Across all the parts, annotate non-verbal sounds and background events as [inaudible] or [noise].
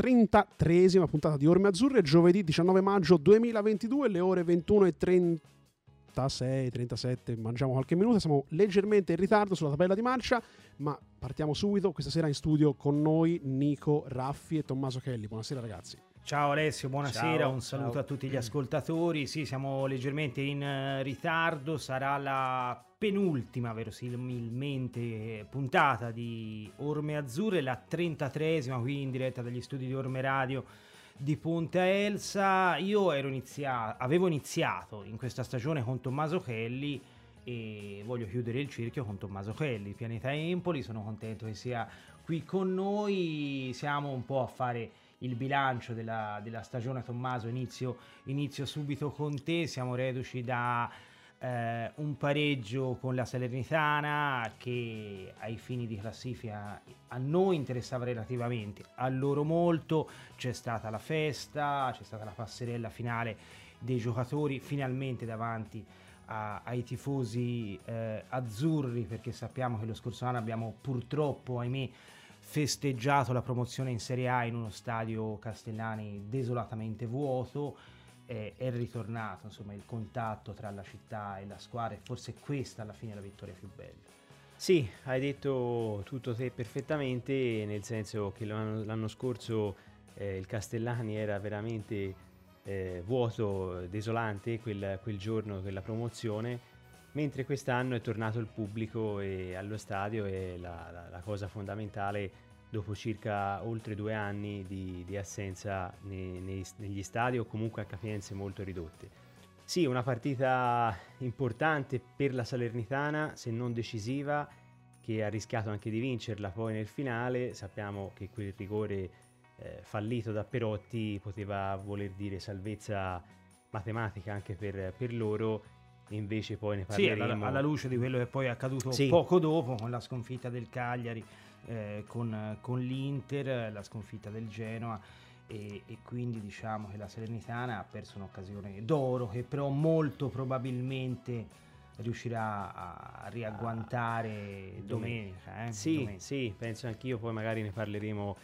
33esima puntata di Orme Azzurre, giovedì 19 maggio 2022, le ore 21 e 36, 37, mangiamo qualche minuto, siamo leggermente in ritardo sulla tabella di marcia, ma partiamo subito. Questa sera in studio con noi Nico Raffi e Tommaso Kelly. Buonasera ragazzi. Ciao Alessio, buonasera, Ciao, un saluto ciao. a tutti gli ascoltatori. Sì, siamo leggermente in eh, ritardo, sarà la penultima verosimilmente puntata di Orme Azzurre, la 33esima qui in diretta dagli studi di Orme Radio di Ponte Elsa. Io inizia- avevo iniziato in questa stagione con Tommaso Kelly e voglio chiudere il cerchio con Tommaso Kelly, Pianeta Empoli, sono contento che sia qui con noi, siamo un po' a fare il bilancio della, della stagione Tommaso, inizio, inizio subito con te, siamo reduci da eh, un pareggio con la Salernitana che ai fini di classifica a noi interessava relativamente, a loro molto, c'è stata la festa, c'è stata la passerella finale dei giocatori finalmente davanti a- ai tifosi eh, azzurri perché sappiamo che lo scorso anno abbiamo purtroppo, ahimè, festeggiato la promozione in Serie A in uno stadio Castellani desolatamente vuoto. Eh, è ritornato insomma il contatto tra la città e la squadra e forse questa alla fine è la vittoria più bella. Sì, hai detto tutto te perfettamente, nel senso che l'anno, l'anno scorso eh, il Castellani era veramente eh, vuoto, desolante quel, quel giorno, quella promozione, mentre quest'anno è tornato il pubblico e allo stadio e la, la- la cosa fondamentale dopo circa oltre due anni di, di assenza nei- nei- negli stadi o comunque a capienze molto ridotte. Sì, una partita importante per la Salernitana, se non decisiva, che ha rischiato anche di vincerla poi nel finale. Sappiamo che quel rigore eh, fallito da Perotti poteva voler dire salvezza matematica anche per, per loro, invece poi ne Sì, parleremo. alla, alla luce di quello che poi è accaduto Sì. poco dopo con la sconfitta del Cagliari, eh, con, con l'Inter, la sconfitta del Genoa e, e quindi diciamo che la Salernitana ha perso un'occasione d'oro che però molto probabilmente riuscirà a riagguantare domenica. eh, Sì, domenica. sì, penso anch'io, poi magari ne parleremo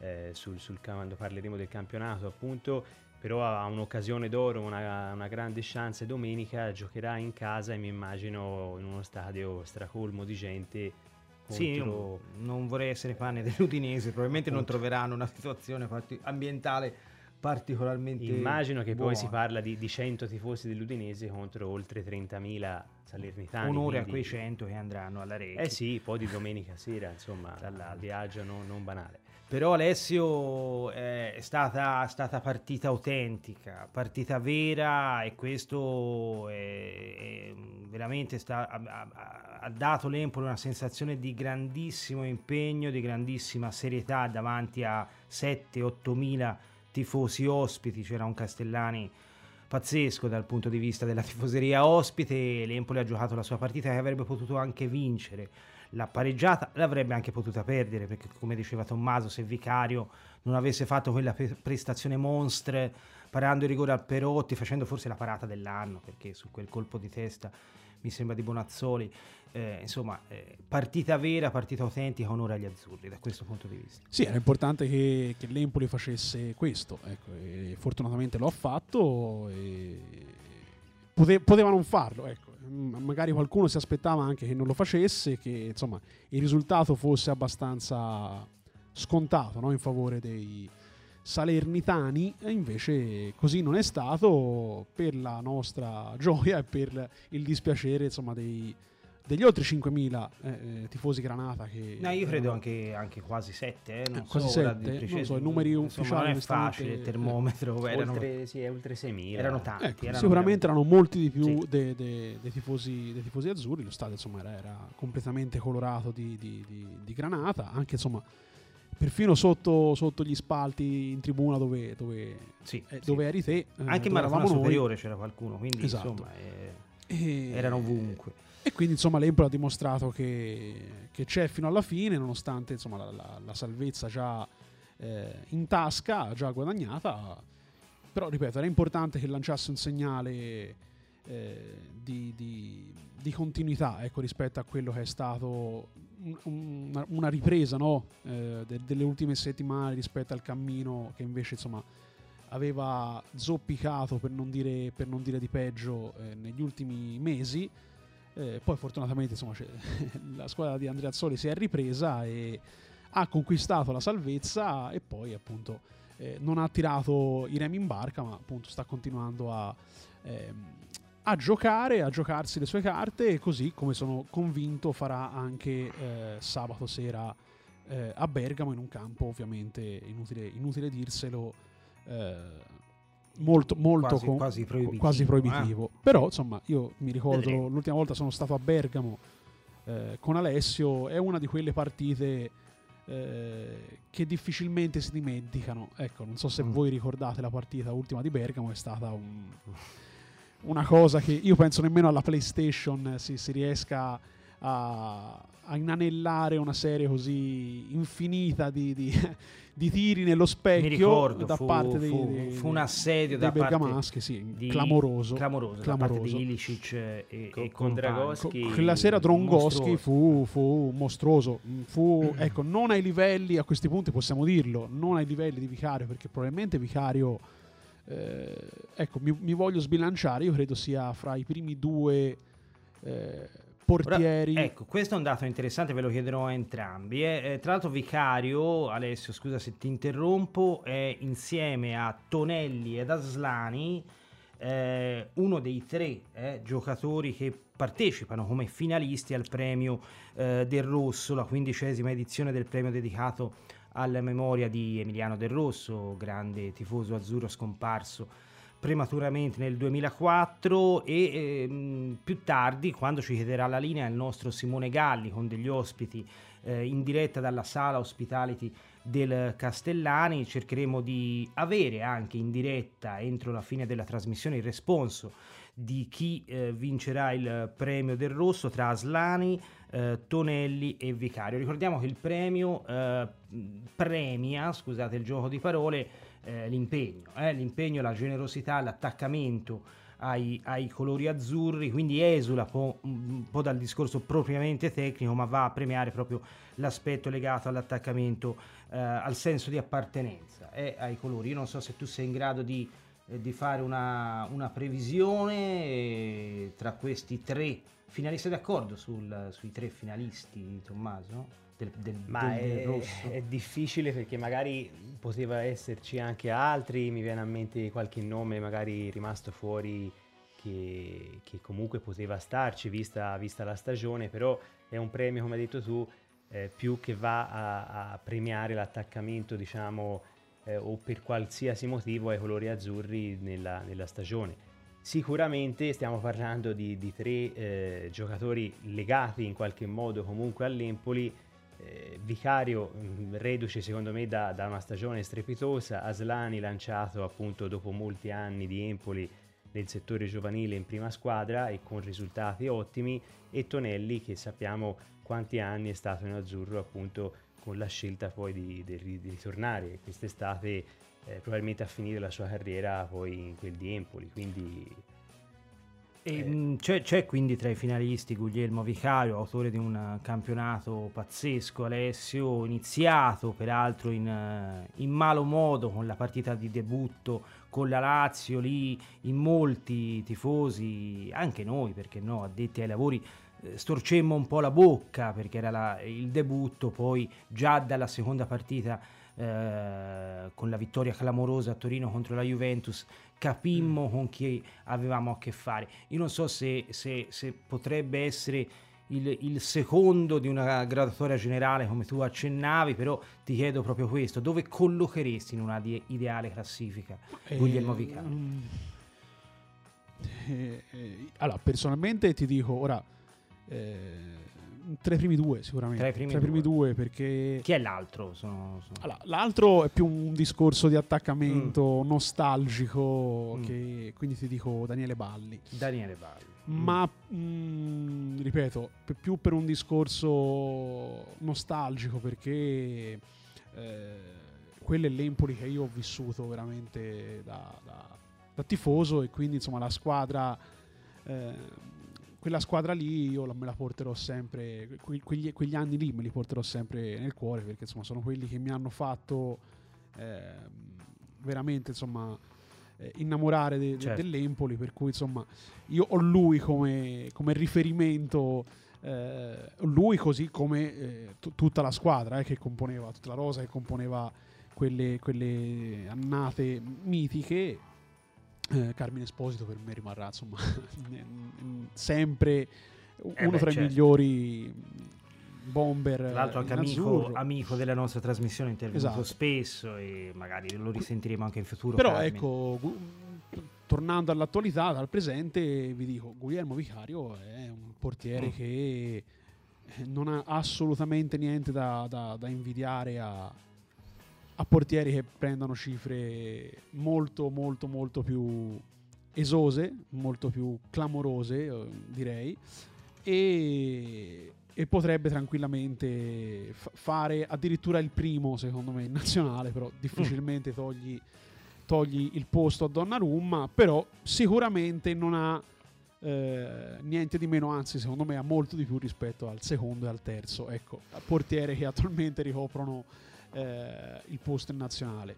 eh, sul, sul quando parleremo del campionato, appunto, però ha un'occasione d'oro, una, una grande chance domenica, giocherà in casa e mi immagino in uno stadio stracolmo di gente Sì, contro... non vorrei essere pane dell'Udinese, probabilmente non Appunto. troveranno una situazione parti- ambientale particolarmente Immagino che poi si buona. parla di, di 100 tifosi dell'Udinese contro oltre 30.000 salernitani. onore a quei 100 che andranno alla rete. Eh sì, poi di domenica sera, insomma, l'altro. viaggio non, non banale. Però Alessio eh, è stata, stata partita autentica, partita vera e questo è- è veramente sta- ha, ha- dato l'Empoli una sensazione di grandissimo impegno, di grandissima serietà davanti a 7-8 mila tifosi ospiti, c'era un Castellani pazzesco dal punto di vista della tifoseria ospite, l'Empoli ha giocato la sua partita che avrebbe potuto anche vincere, l'ha pareggiata, l'avrebbe anche potuta perdere perché come diceva Tommaso se Vicario non avesse fatto quella prestazione monstre parando il rigore al Perotti, facendo forse la parata dell'anno perché su quel colpo di testa mi sembra di Bonazzoli, eh, insomma eh, partita vera, partita autentica, onore agli azzurri da questo punto di vista. Sì, era importante che, che l'Empoli facesse questo, ecco, e fortunatamente lo ha fatto e pote- poteva non farlo, ecco. Magari qualcuno si aspettava anche che non lo facesse, che insomma il risultato fosse abbastanza scontato no, in favore dei salernitani. E invece così non è stato per la nostra [laughs] gioia e per il dispiacere insomma dei, degli oltre 5.000 eh, eh, tifosi Granata che No, io credo erano- anche, anche quasi 7, eh, non Eh, quasi so, ora sette? di Non preciso. so, i numeri Insomma, ufficiali Non è facile il termometro, [laughs] erano, Oltre, sì, è oltre 6.000. erano tanti. Ecco, erano sicuramente erano molti di più Sì. dei, dei- dei tifosi, dei tifosi azzurri. Lo stadio insomma era, era completamente colorato di, di- di- di granata, anche insomma perfino sotto, sotto gli spalti in tribuna dove, dove, Sì, eh, sì. dove eri te. eh, Anche in maratona eravamo noi. superiore c'era qualcuno, quindi Esatto. insomma eh, E- erano ovunque. E quindi insomma l'Empoli ha dimostrato che, che c'è fino alla fine, nonostante insomma, la, la- la salvezza già eh, in tasca, già guadagnata. Però ripeto, era importante che lanciasse un segnale eh, di, di- di continuità ecco, rispetto a quello che è stato una, una, ripresa no? eh, de, delle ultime settimane rispetto al cammino che invece insomma aveva zoppicato per non dire, per non dire di peggio eh, negli ultimi mesi. Eh, poi fortunatamente insomma, [laughs] la squadra di Andrea Azzoli si è ripresa e ha conquistato la salvezza e poi appunto eh, non ha tirato i remi in barca ma appunto sta continuando a, ehm, a giocare, a giocarsi le sue carte e così come sono convinto farà anche eh, sabato sera eh, a Bergamo in un campo ovviamente inutile, inutile dirselo eh, molto, molto quasi, com- quasi proibitivo, quasi proibitivo. Eh? però insomma io mi ricordo Vedremo. l'ultima volta sono stato a Bergamo eh, con Alessio è una di quelle partite eh, che difficilmente si dimenticano. Ecco, non so se Mm. voi ricordate la partita ultima di Bergamo, è stata un- una cosa che io penso nemmeno alla PlayStation si, si riesca a, a inanellare una serie così infinita di, di- [laughs] di tiri nello specchio ricordo, da fu, parte dei, fu- dei- fu un assedio dei da parte bergamaschi, sì, di- clamoroso. clamoroso, da clamoroso. parte di Ilicic e, e Con-. Dragoschi. Co- quella sera Drongoschi fu, fu mostruoso. Fu, [clears throat] ecco, non ai livelli, a questi punti possiamo dirlo, non ai livelli di Vicario, perché probabilmente Vicario, eh, ecco, mi, mi voglio sbilanciare, io credo sia fra i primi due eh, portieri. Ora, ecco, questo è un dato interessante, ve lo chiederò a entrambi. eh. Eh, tra l'altro, Vicario, Alessio, scusa se ti interrompo, è insieme a Tonelli ed Aslani eh, uno dei tre eh, giocatori che partecipano come finalisti al premio eh, del Rosso, la quindicesima edizione del premio dedicato alla memoria di Emiliano Del Rosso, grande tifoso azzurro scomparso prematuramente nel 2004 e ehm, più tardi quando ci chiederà la linea il nostro Simone Galli con degli ospiti eh, in diretta dalla sala hospitality del Castellani cercheremo di avere anche in diretta entro la fine della trasmissione il responso di chi eh, vincerà il premio del rosso tra Aslani, eh, Tonelli e Vicario. Ricordiamo che il premio eh, premia, scusate il gioco di parole, eh, l'impegno, eh, l'impegno, la generosità, l'attaccamento ai, ai colori azzurri, quindi esula po- un po' dal discorso propriamente tecnico, ma va a premiare proprio l'aspetto legato all'attaccamento, eh, al senso di appartenenza eh, ai colori. Io non so se tu sei in grado di, eh, di fare una, una previsione eh, tra questi tre finalisti, d'accordo sul- sui tre finalisti, Tommaso? Del, del, Ma del- è, rosso? è difficile perché magari poteva esserci anche altri, mi viene a mente qualche nome magari rimasto fuori che, che comunque poteva starci vista, vista la stagione, però è un premio, come hai detto tu, eh, più che va a, a premiare l'attaccamento, diciamo, eh, o per qualsiasi motivo ai colori azzurri nella, nella stagione. Sicuramente stiamo parlando di, di tre eh, giocatori legati in qualche modo comunque all'Empoli, eh, Vicario mh, reduce secondo me da, da una stagione strepitosa, Aslani lanciato appunto dopo molti anni di Empoli nel settore giovanile in prima squadra e con risultati ottimi e Tonelli che sappiamo quanti anni è stato in azzurro appunto con la scelta poi di, di- di ritornare quest'estate eh, probabilmente a finire la sua carriera poi in quel di Empoli quindi E, Eh. mh, c'è, c'è quindi tra i finalisti Guglielmo Vicario, autore di un campionato pazzesco, Alessio, iniziato peraltro in, eh, in malo modo con la partita di debutto con la Lazio, lì in molti tifosi, anche noi perché no, addetti ai lavori, eh, storcemmo un po' la bocca perché era la- il debutto, poi già dalla seconda partita eh, con la vittoria clamorosa a Torino contro la Juventus capimmo con chi avevamo a che fare. Io non so se, se- se potrebbe essere il, il secondo di una graduatoria generale come tu accennavi, però ti chiedo proprio questo, dove collocheresti in una di- ideale classifica Eh, Guglielmo Vicario? mm, eh, eh, allora, personalmente ti dico ora eh, tra i primi due sicuramente. Tra i primi due. perché Chi è l'altro? Sono- sono- allora, l'altro è più un discorso di attaccamento nostalgico Mm. che quindi ti dico Daniele Balli. Daniele Valli. Ma mm, ripeto, per- più per un discorso nostalgico perché eh, quello è l'Empoli che io ho vissuto veramente da, da- da tifoso e quindi insomma la squadra eh, quella squadra lì io me la porterò sempre, que- quegli, quegli, anni lì me li porterò sempre nel cuore perché insomma sono quelli che mi hanno fatto eh, veramente insomma eh, innamorare de- certo. dell'Empoli per cui insomma io ho lui come, come riferimento eh, lui così come eh, t- tutta la squadra eh, che componeva, tutta la rosa che componeva quelle, quelle annate mitiche eh, Carmine Esposito per me rimarrà insomma [laughs] sempre eh uno eh beh, tra certo. i migliori bomber l'altro anche amico, amico, della nostra trasmissione intervenuto esatto. spesso e magari lo risentiremo anche in futuro però Carmine. ecco tornando all'attualità dal presente vi dico Guglielmo Vicario è un portiere mm. che non ha assolutamente niente da, da, da invidiare a, a portieri che prendono cifre molto molto molto più esose, molto più clamorose eh, direi e, e potrebbe tranquillamente f- fare addirittura il primo secondo me in nazionale però difficilmente togli, togli il posto a Donnarumma però sicuramente non ha eh, niente di meno, anzi secondo me ha molto di più rispetto al secondo e al terzo, ecco, portiere che attualmente ricoprono eh, il posto in nazionale.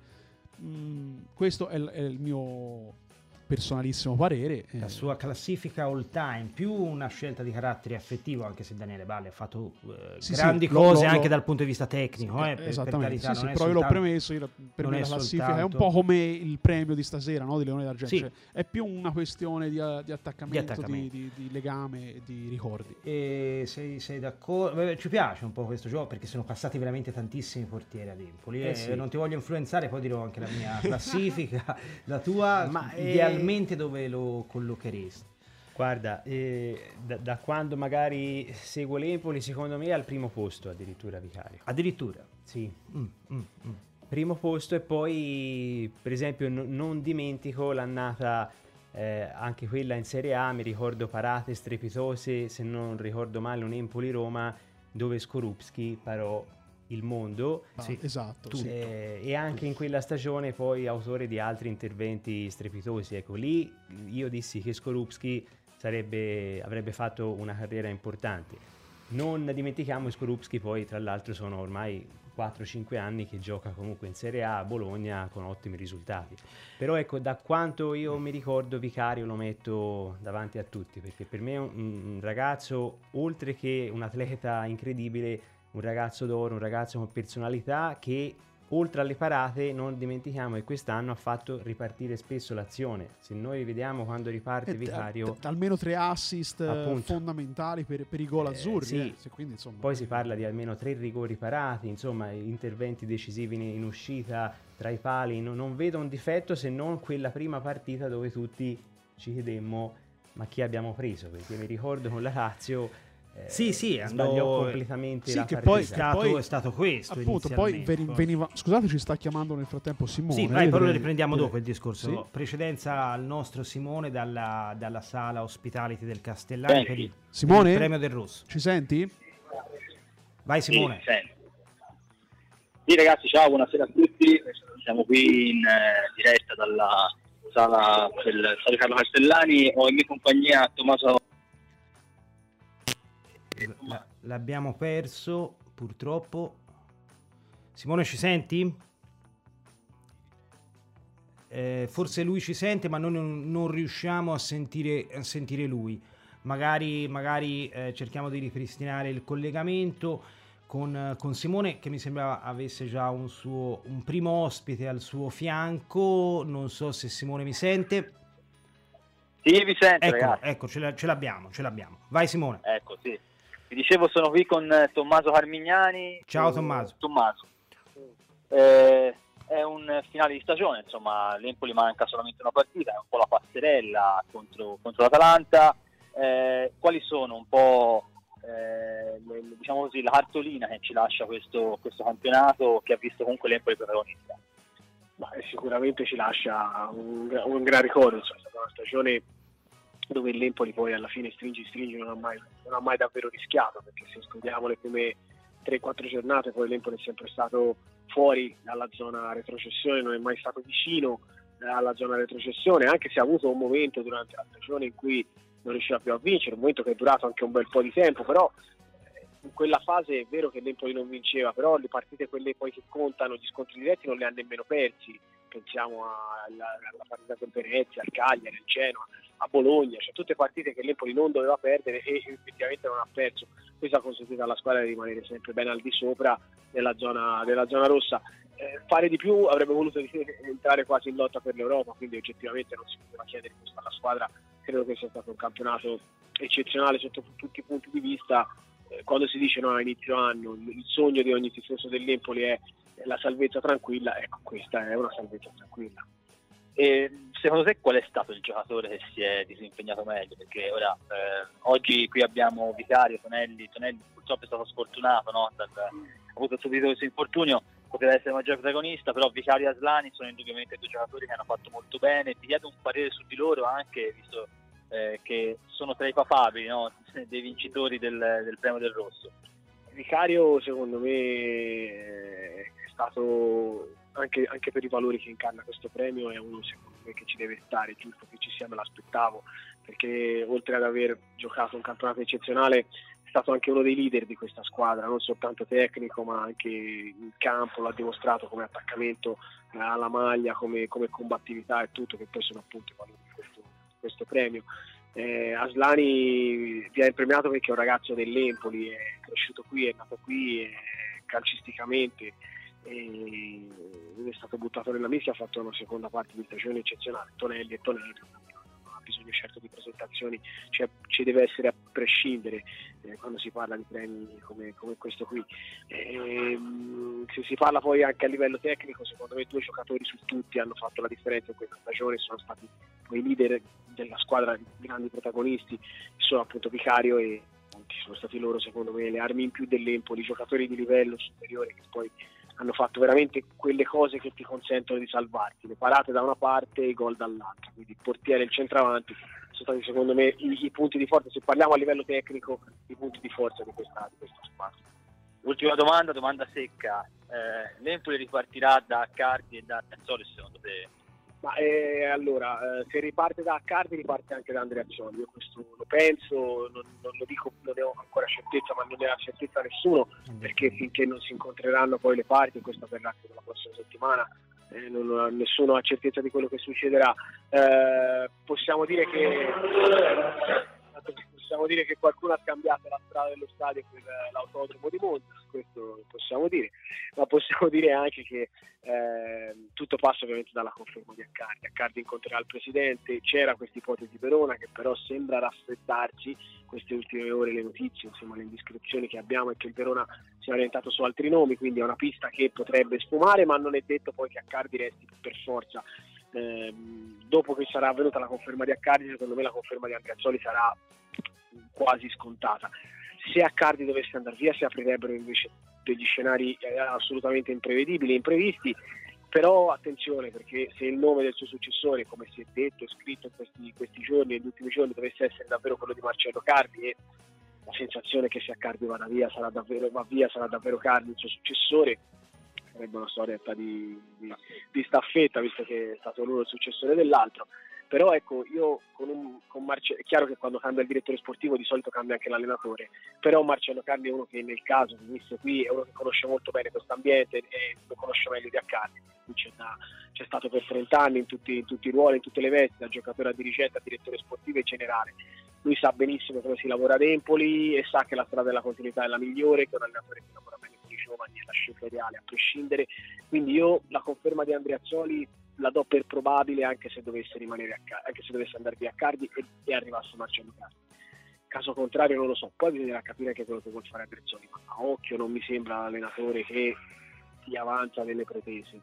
Mm, questo è, è il mio personalissimo parere. La sua classifica all time, più una scelta di carattere affettivo, anche se Daniele Valle ha fatto eh, sì, grandi sì, cose lo, anche lo, dal punto di vista tecnico. Sì, eh, per, esattamente, per carità, sì, però io l'ho premesso, io, per me la classifica soltanto... è un po' come il premio di stasera no, di Leone d'Argento, cioè, è più una questione di, di attaccamento, di, attaccamento. Di, di, legame, di ricordi. E sei, sei d'accordo? Beh, ci piace un po' questo gioco perché sono passati veramente tantissimi portieri ad Empoli eh, non ti voglio influenzare, poi dirò anche la mia [laughs] classifica, la tua, ma idealmente idealmente dove lo collocheresti? Guarda, eh, da, da, quando magari seguo l'Empoli, secondo me è al primo posto addirittura Vicario. Addirittura? Sì. Mm, mm, mm. Primo posto e poi, per esempio, n- non dimentico l'annata, eh, anche quella in Serie A, mi ricordo parate strepitose, se non ricordo male, un Empoli-Roma, dove Skorupski parò il mondo. Ah, sì, esatto. Sì. Eh, e anche in quella stagione poi autore di altri interventi strepitosi. Ecco, lì io dissi che Skorupski sarebbe, avrebbe fatto una carriera importante. Non dimentichiamo che Skorupski poi tra l'altro sono ormai 4-5 anni che gioca comunque in Serie A a Bologna con ottimi risultati. Però ecco, da quanto io mi ricordo Vicario lo metto davanti a tutti, perché per me è un, un ragazzo, oltre che un atleta incredibile, un ragazzo d'oro, un ragazzo con personalità che oltre alle parate non dimentichiamo che quest'anno ha fatto ripartire spesso l'azione. Se noi vediamo quando riparte eh, Vicario... Almeno tre assist eh, appunto, fondamentali per, per, i gol eh, azzurri. Sì. Eh, quindi, insomma, Poi si parla di almeno tre rigori parati, insomma interventi decisivi in, in uscita tra i pali. No, non vedo un difetto se non quella prima partita dove tutti ci chiedemmo ma chi abbiamo preso? Perché mi ricordo con la Lazio eh, sì, sì, andò completamente sì, la che poi, che poi, è stato questo. Appunto, poi veniva. Scusate, ci sta chiamando nel frattempo Simone. Sì, vai, poi lo riprendiamo dopo il discorso. Sì. Precedenza al nostro Simone dalla, dalla sala hospitality del Castellani per il, Simone? Per il premio del Rosso. Ci senti? Vai, Simone. Sì, sì, ragazzi, ciao, buonasera a tutti. Siamo qui in eh, diretta dalla sala del Stadio Carlo Castellani. Ho in mia compagnia Tommaso l'abbiamo perso purtroppo. Simone ci senti? Eh, forse lui ci sente, ma noi non, non riusciamo a sentire, a sentire lui. Magari, magari eh, cerchiamo di ripristinare il collegamento con, con, Simone, che mi sembra avesse già un, suo, un primo ospite al suo fianco. Non so se Simone mi sente. Sì, mi sento. Ecco, ecco ce, l'abbiamo, ce l'abbiamo. Vai, Simone. Ecco, sì. Vi dicevo, sono qui con eh, Tommaso Carmignani. Ciao Tommaso. Tommaso. Eh, è un finale di stagione, insomma, l'Empoli manca solamente una partita, è un po' la passerella contro, contro l'Atalanta. Eh, quali sono un po' eh, le, diciamo così, la cartolina che ci lascia questo, questo campionato che ha visto comunque l'Empoli protagonista? Beh, sicuramente ci lascia un, un gran ricordo, insomma, è stata una stagione dove l'Empoli poi alla fine stringi stringi non ha mai, non ha mai davvero rischiato perché se studiamo le prime 3-4 giornate poi l'Empoli è sempre stato fuori dalla zona retrocessione, non è mai stato vicino eh, alla zona retrocessione, anche se ha avuto un momento durante la stagione in cui non riusciva più a vincere, un momento che è durato anche un bel po' di tempo, però eh, in quella fase è vero che l'Empoli non vinceva, però le partite quelle poi che contano, gli scontri diretti non li ha nemmeno persi, pensiamo alla, alla partita con Venezia, al Cagliari, al Genoa, a Bologna, cioè tutte partite che l'Empoli non doveva perdere e effettivamente non ha perso. Questo ha consentito alla squadra di rimanere sempre ben al di sopra nella zona, nella zona rossa. Eh, fare di più avrebbe voluto entrare quasi in lotta per l'Europa, quindi oggettivamente non si poteva chiedere questo alla squadra. Credo che sia stato un campionato eccezionale sotto tutti i punti di vista. Eh, quando si dice no, a inizio anno il sogno di ogni tifoso dell'Empoli è la salvezza tranquilla, ecco questa è una salvezza tranquilla. E secondo te qual è stato il giocatore che si è disimpegnato meglio? Perché ora eh, oggi qui abbiamo Vicario, Tonelli, Tonelli purtroppo è stato sfortunato, no? Dal, ha avuto subito questo infortunio, poteva essere il maggiore protagonista, però Vicario e Aslani sono indubbiamente due giocatori che hanno fatto molto bene. Ti chiedo un parere su di loro anche, visto eh, che sono tra i papabili no? [laughs] dei vincitori del, del premio del Rosso. Vicario secondo me stato anche, anche, per i valori che incarna questo premio è uno secondo me che ci deve stare, giusto che ci sia, me l'aspettavo, perché oltre ad aver giocato un campionato eccezionale è stato anche uno dei leader di questa squadra, non soltanto tecnico ma anche in campo, l'ha dimostrato come attaccamento alla maglia, come, come combattività e tutto, che poi sono appunto i valori di questo, questo premio. Eh, Aslani viene premiato perché è un ragazzo dell'Empoli, è cresciuto qui, è nato qui, è calcisticamente ed è stato buttato nella mischia, ha fatto una seconda parte di stagione eccezionale, Tonelli e Tonelli non ha bisogno certo di presentazioni, cioè, ci deve essere a prescindere eh, quando si parla di premi come, come questo qui. E, se si parla poi anche a livello tecnico, secondo me due giocatori su tutti hanno fatto la differenza in questa stagione, sono stati i leader della squadra, i grandi protagonisti, sono appunto Vicario e sono stati loro secondo me le armi in più dell'Empoli, giocatori di livello superiore che poi hanno fatto veramente quelle cose che ti consentono di salvarti, le parate da una parte e i gol dall'altra, quindi il portiere e il centravanti sono stati secondo me i, i, punti di forza, se parliamo a livello tecnico, i punti di forza di questa, di questa squadra. Ultima domanda, domanda secca, eh, l'Empoli ripartirà da Cardi e da Tazzoli secondo te? Ma eh, allora, eh, se riparte da Accardi riparte anche da Andrea Andreazzoli, io questo lo penso, non, non, lo dico, non ne ho ancora certezza, ma non ne ha certezza nessuno, perché finché non si incontreranno poi le parti, questo avverrà anche la prossima settimana, eh, non, nessuno ha certezza di quello che succederà. Eh, possiamo dire che possiamo dire che qualcuno ha scambiato la strada dello stadio per eh, l'autodromo di Monza, questo possiamo dire, ma possiamo [laughs] dire anche che eh, tutto passa ovviamente dalla conferma di Accardi. Accardi incontrerà il presidente, c'era questa ipotesi Verona che però sembra raffreddarsi queste ultime ore le notizie, insomma le indiscrezioni che abbiamo è che il Verona sia orientato su altri nomi, quindi è una pista che potrebbe sfumare, ma non è detto poi che Accardi resti per forza. Eh, dopo che sarà avvenuta la conferma di Accardi, secondo me la conferma di Andreazzoli sarà quasi scontata. Se Accardi dovesse andare via si aprirebbero invece degli scenari eh, assolutamente imprevedibili, imprevisti, però attenzione perché se il nome del suo successore, come si è detto e scritto in questi, questi giorni, negli ultimi giorni, dovesse essere davvero quello di Marcello Cardi e la sensazione che se Accardi vada via sarà davvero, va via sarà davvero Cardi il suo successore, sarebbe una storia di, di, di staffetta visto che è stato lui il successore dell'altro. Però ecco io con, un, con Marcello, è chiaro che quando cambia il direttore sportivo di solito cambia anche l'allenatore, però Marcello Carli è uno che nel caso venisse qui è uno che conosce molto bene questo ambiente e lo conosce meglio di Accardi, c'è, c'è, stato per 30 anni in tutti, in tutti, i ruoli, in tutte le vesti, da giocatore a dirigente a direttore sportivo e generale. Lui sa benissimo come si lavora ad Empoli e sa che la strada della continuità è la migliore, che è un allenatore che lavora bene con i giovani è la scelta ideale a prescindere. Quindi io la conferma di Andrea Azzoli la do per probabile anche se dovesse rimanere a anche se dovesse andare via a Cardi e, e arrivasse Marcello Cardi. Caso contrario non lo so, poi bisognerà capire anche quello che vuole fare Andrezzoni, ma a occhio non mi sembra l'allenatore che ti avanza delle pretese.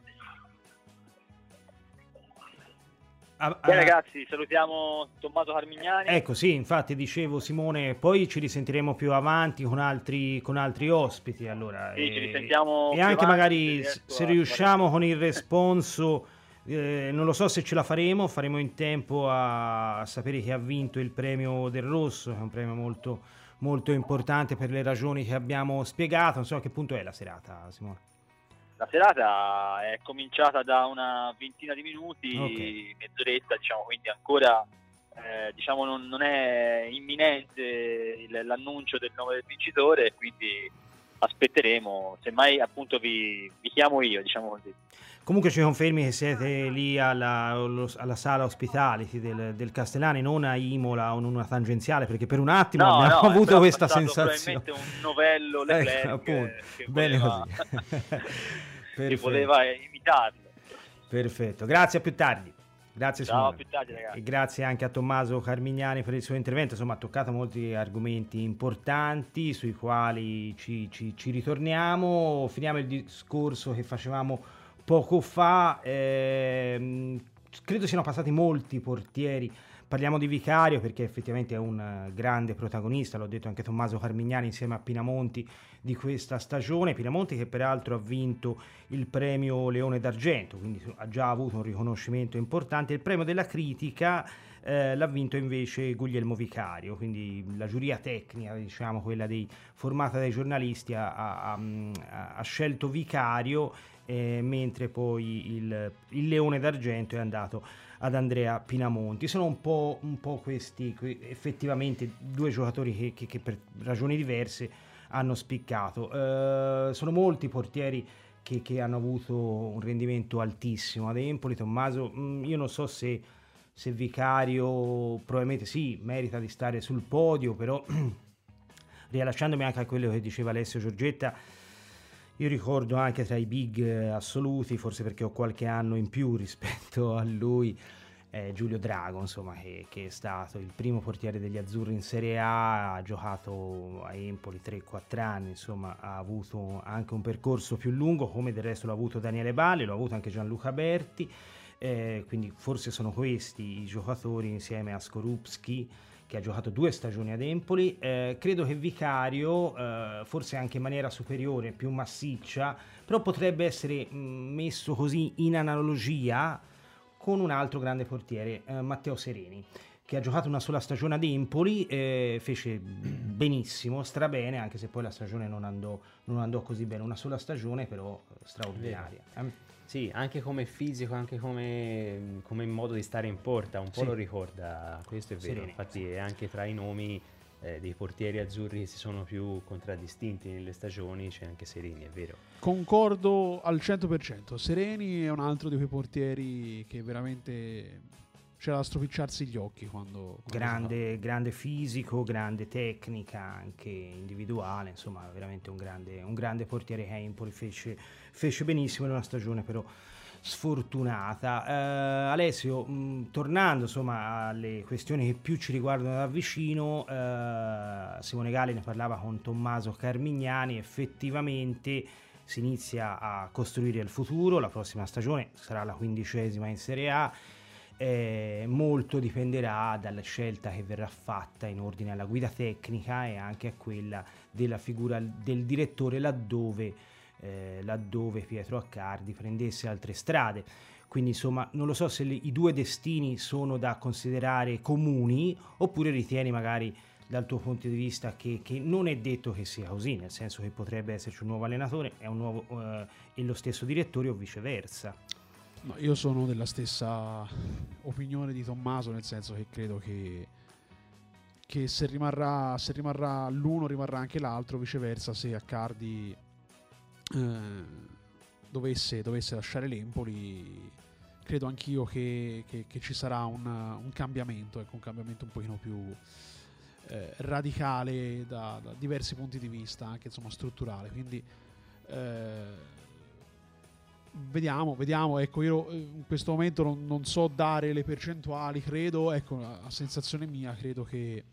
Ah, Bene ragazzi, salutiamo Tommaso Carmignani. Ecco sì, infatti dicevo Simone, poi ci risentiremo più avanti con altri, con altri ospiti. Allora, sì, e, ci risentiamo e anche magari se riusciamo con il responso eh, non lo so se ce la faremo, faremo in tempo a, sapere chi ha vinto il premio del Rosso, che è un premio molto, molto importante per le ragioni che abbiamo spiegato. Non so a che punto è la serata, Simone. La serata è cominciata da una ventina di minuti, okay. mezz'oretta, diciamo, quindi ancora eh, diciamo non, non, è imminente l'annuncio del nome del vincitore, quindi aspetteremo, semmai appunto vi, vi chiamo io, diciamo così. Comunque ci confermi che siete lì alla, alla sala hospitality del, del, Castellani, non a Imola o in una tangenziale, perché per un attimo no, abbiamo no, avuto questa sensazione. Probabilmente un novello Leclerc ecco, appunto, bene voleva, così. [laughs] che voleva imitarlo. Perfetto, grazie a più tardi. Grazie Ciao, più tardi, ragazzi. E grazie anche a Tommaso Carmignani per il suo intervento. Insomma, ha toccato molti argomenti importanti sui quali ci, ci, ci ritorniamo. Finiamo il discorso che facevamo poco fa. Eh, credo siano passati molti portieri Parliamo di Vicario perché effettivamente è un eh, grande protagonista, l'ho detto anche Tommaso Carmignani insieme a Pinamonti di questa stagione. Pinamonti che peraltro ha vinto il premio Leone d'Argento, quindi ha già avuto un riconoscimento importante. Il premio della critica eh, l'ha vinto invece Guglielmo Vicario, quindi la giuria tecnica, diciamo quella dei, formata dai giornalisti, ha, ha, ha scelto Vicario, eh, mentre poi il, il Leone d'Argento è andato ad Andrea Pinamonti. Sono un po', un po questi effettivamente due giocatori che, che, che, per ragioni diverse hanno spiccato. Uh, sono molti portieri che, che, hanno avuto un rendimento altissimo. Ad Empoli, Tommaso, mm, io non so se, se Vicario probabilmente sì, merita di stare sul podio, però [clears throat] rilasciandomi anche a quello che diceva Alessio Giorgetta, io ricordo anche tra i big eh, assoluti, forse perché ho qualche anno in più [laughs] rispetto a lui, eh, Giulio Drago, insomma, che, che, è stato il primo portiere degli azzurri in Serie A, ha giocato a Empoli 3-4 anni, insomma, ha avuto anche un percorso più lungo, come del resto l'ha avuto Daniele Balli, l'ha avuto anche Gianluca Berti, eh, quindi forse sono questi i giocatori insieme a Skorupski che ha giocato due stagioni ad Empoli. Eh, credo che Vicario, eh, forse anche in maniera superiore, più massiccia, però potrebbe essere mm, messo così in analogia con un altro grande portiere, eh, Matteo Sereni che ha giocato una sola stagione ad Empoli, eh, fece benissimo, strabene, anche se poi la stagione non andò, non andò così bene, una sola stagione però straordinaria. Sì, anche come fisico, anche come, come modo di stare in porta, un po' sì. lo ricorda, questo è vero, Sereni, infatti sì. è anche tra i nomi eh, dei portieri azzurri che si sono più contraddistinti nelle stagioni c'è anche Sereni, è vero. Concordo al 100%, Sereni è un altro di quei portieri che veramente c'era da stropicciarsi gli occhi quando... quando grande, grande, fisico, grande tecnica anche individuale, insomma veramente un grande, un grande portiere che Empoli fece, fece benissimo in una stagione però sfortunata. Uh, Alessio, mh, mm, tornando insomma alle questioni che più ci riguardano da vicino, uh, Simone Galli ne parlava con Tommaso Carmignani, effettivamente si inizia a costruire il futuro, la prossima stagione sarà la quindicesima in Serie A. Eh, molto dipenderà dalla scelta che verrà fatta in ordine alla guida tecnica e anche a quella della figura del direttore laddove, eh, laddove Pietro Accardi prendesse altre strade. Quindi insomma non lo so se le, i due destini sono da considerare comuni oppure ritieni magari dal tuo punto di vista che, che, non è detto che sia così, nel senso che potrebbe esserci un nuovo allenatore e, un nuovo, eh, e lo stesso direttore o viceversa. No, io sono della stessa opinione di Tommaso, nel senso che credo che, che se, rimarrà, se, rimarrà, l'uno rimarrà anche l'altro, viceversa se Accardi eh, dovesse, dovesse, lasciare l'Empoli, credo anch'io che, che, che ci sarà un, un, cambiamento, ecco, un cambiamento un pochino più eh, radicale da, da, diversi punti di vista, anche insomma strutturale. Quindi eh, Vediamo, vediamo, ecco, io eh, in questo momento non, non so dare le percentuali, credo, ecco, a sensazione mia, credo che,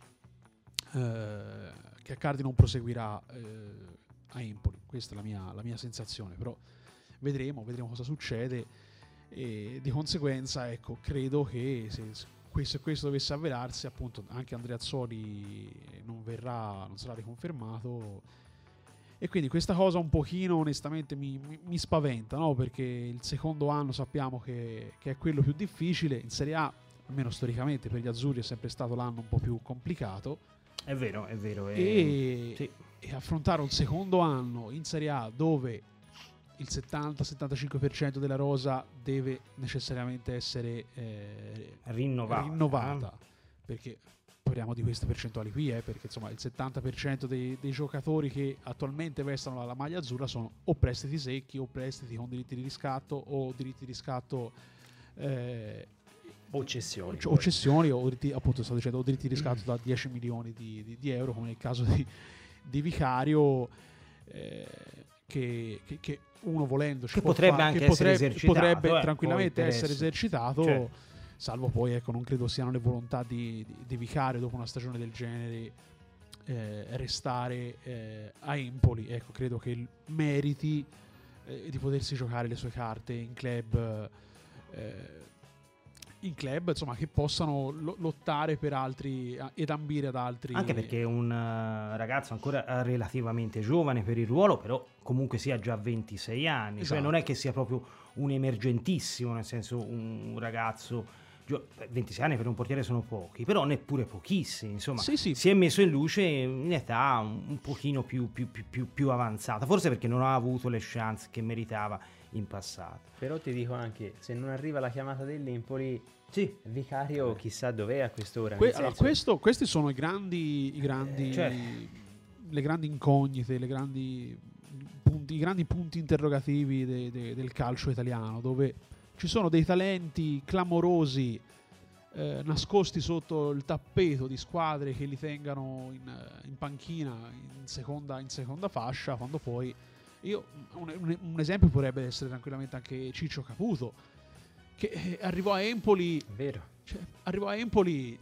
eh, che Accardi non proseguirà eh, a Empoli, questa è la mia, la mia sensazione, però vedremo, vedremo cosa succede e di conseguenza, ecco, credo che se questo, questo dovesse avverarsi, appunto, anche Andrea Azzoli non verrà, non sarà riconfermato e quindi questa cosa un pochino onestamente mi, mi, mi spaventa, no? perché il secondo anno sappiamo che, che, è quello più difficile, in Serie A, almeno storicamente per gli azzurri è sempre stato l'anno un po' più complicato. È vero, è vero. È... E, sì. E affrontare un secondo anno in Serie A dove il 70-75% della rosa deve necessariamente essere eh, rinnovata. rinnovata. perché parliamo di queste percentuali qui, eh, perché insomma il 70% dei, dei, giocatori che attualmente vestono la, maglia azzurra sono o prestiti secchi o prestiti con diritti di riscatto o diritti di riscatto eh, o cessioni, o, cessioni o diritti, appunto stavo dicendo, o diritti di riscatto da 10 milioni di, di, di, euro come nel caso di, di Vicario eh, che, che, che, uno volendo che potrebbe fare, anche che potrebbe, essere esercitato potrebbe eh, tranquillamente essere esercitato cioè salvo poi ecco non credo siano le volontà di, di, di Vicario dopo una stagione del genere eh, restare eh, a Empoli. Ecco credo che meriti eh, di potersi giocare le sue carte in club eh, in club insomma che possano lo- lottare per altri ed ambire ad altri anche perché è un uh, ragazzo ancora relativamente giovane per il ruolo però comunque sia già 26 anni cioè esatto. cioè non è che sia proprio un emergentissimo nel senso un ragazzo 26 anni per un portiere sono pochi, però neppure pochissimi, insomma, sì, sì. si è messo in luce in età un, un pochino più, più, più, più, avanzata, forse perché non ha avuto le chance che meritava in passato. Però ti dico anche, se non arriva la chiamata dell'Empoli, sì. Vicario chissà dov'è a quest'ora. Que- allora, questo, questi sono i grandi, i grandi, eh, cioè. le grandi incognite, le grandi punti, i grandi punti interrogativi de, de, del calcio italiano, dove ci sono dei talenti clamorosi eh, nascosti sotto il tappeto di squadre che li tengano in, in panchina in seconda, in seconda, fascia, quando poi io, un, un, esempio potrebbe essere tranquillamente anche Ciccio Caputo, che eh, arrivò a Empoli. Vero. Cioè, arrivò a Empoli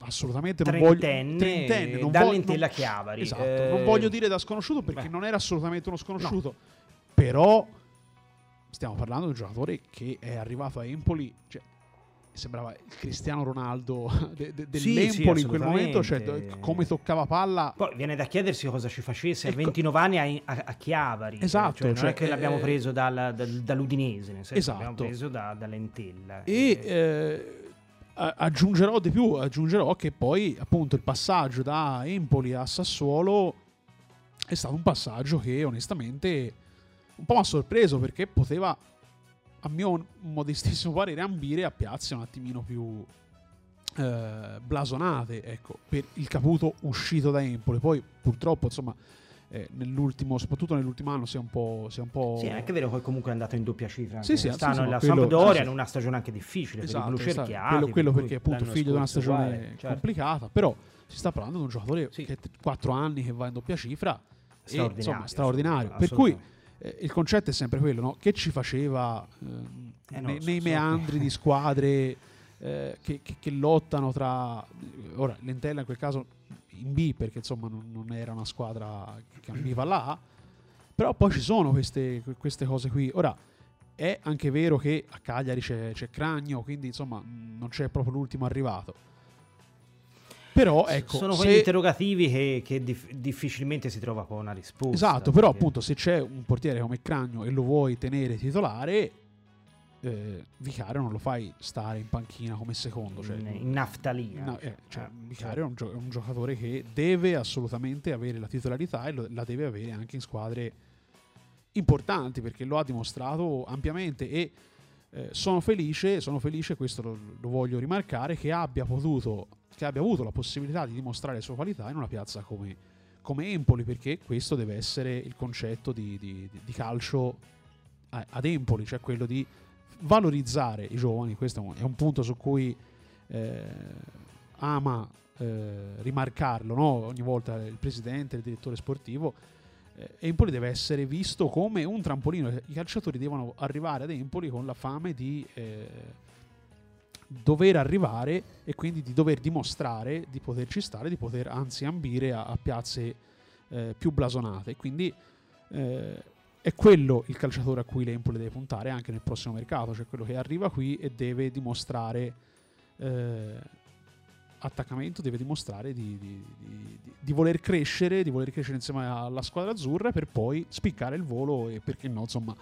assolutamente non voglio trentenne, non dall'Entella non, Chiavari. Esatto, eh, non voglio dire da sconosciuto perché beh. non era assolutamente uno sconosciuto, no. però stiamo parlando di un giocatore che è arrivato a Empoli, cioè, sembrava il Cristiano Ronaldo [laughs] de, de, dell'Empoli sì, sì, in quel momento, cioè, come toccava palla. Poi viene da chiedersi cosa ci facesse a ecco. 29 anni a, a, a Chiavari. Esatto. Cioè, non cioè, è che l'abbiamo eh, preso dal, dal, dall'Udinese, nel senso esatto. l'abbiamo preso da, dall'Entella. E eh, aggiungerò di più, aggiungerò che poi appunto il passaggio da Empoli a Sassuolo è stato un passaggio che onestamente un po' mi ha sorpreso perché poteva, a mio modestissimo parere, ambire a piazze un attimino più eh, blasonate, ecco, per il Caputo uscito da Empoli. Poi purtroppo, insomma, eh, nell'ultimo, soprattutto nell'ultimo anno si è un po'... Si è, un po'... Sì, è anche vero che comunque è andato in doppia cifra. Sì, sì, stanno sì, nella Sampdoria sì. in una stagione anche difficile esatto, per esatto. quello, quello perché appunto figlio di una stagione uguale, certo. complicata, però si sta parlando di un giocatore sì. che ha 4 anni che va in doppia cifra straordinario, e, insomma, straordinario. Per cui eh, il concetto è sempre quello, no? che ci faceva eh, eh no, nei, so, nei so meandri che... di [laughs] squadre eh, che, che, che, lottano tra... Ora, Lentella in quel caso in B perché insomma non, non era una squadra che ambiva là, però poi ci sono queste, queste, cose qui. Ora, è anche vero che a Cagliari c'è, c'è Cragno, quindi insomma non c'è proprio l'ultimo arrivato però ecco, sono quegli interrogativi che, che dif- difficilmente si trova con una risposta. Esatto, però appunto se c'è un portiere come Cragno e lo vuoi tenere titolare, eh, Vicario non lo fai stare in panchina come secondo. Cioè, in, naftalina. Na- eh, cioè, eh, Vicario è un, gio- è un, giocatore che deve assolutamente avere la titolarità e lo- la deve avere anche in squadre importanti perché lo ha dimostrato ampiamente e eh, sono felice, sono felice, questo lo, lo voglio rimarcare, che abbia potuto che abbia avuto la possibilità di dimostrare le sue qualità in una piazza come, come Empoli, perché questo deve essere il concetto di, di, di calcio ad Empoli, cioè quello di valorizzare i giovani, questo è un punto su cui eh, ama eh, rimarcarlo no? ogni volta il presidente, il direttore sportivo. Eh, Empoli deve essere visto come un trampolino, i calciatori devono arrivare ad Empoli con la fame di eh, dover arrivare e quindi di dover dimostrare di poterci stare, di poter anzi ambire a, a piazze eh, più blasonate. Quindi eh, è quello il calciatore a cui l'Empoli deve puntare anche nel prossimo mercato, cioè quello che arriva qui e deve dimostrare eh, attaccamento, deve dimostrare di, di, di, di, voler crescere, di voler crescere insieme alla squadra azzurra per poi spiccare il volo e perché no, insomma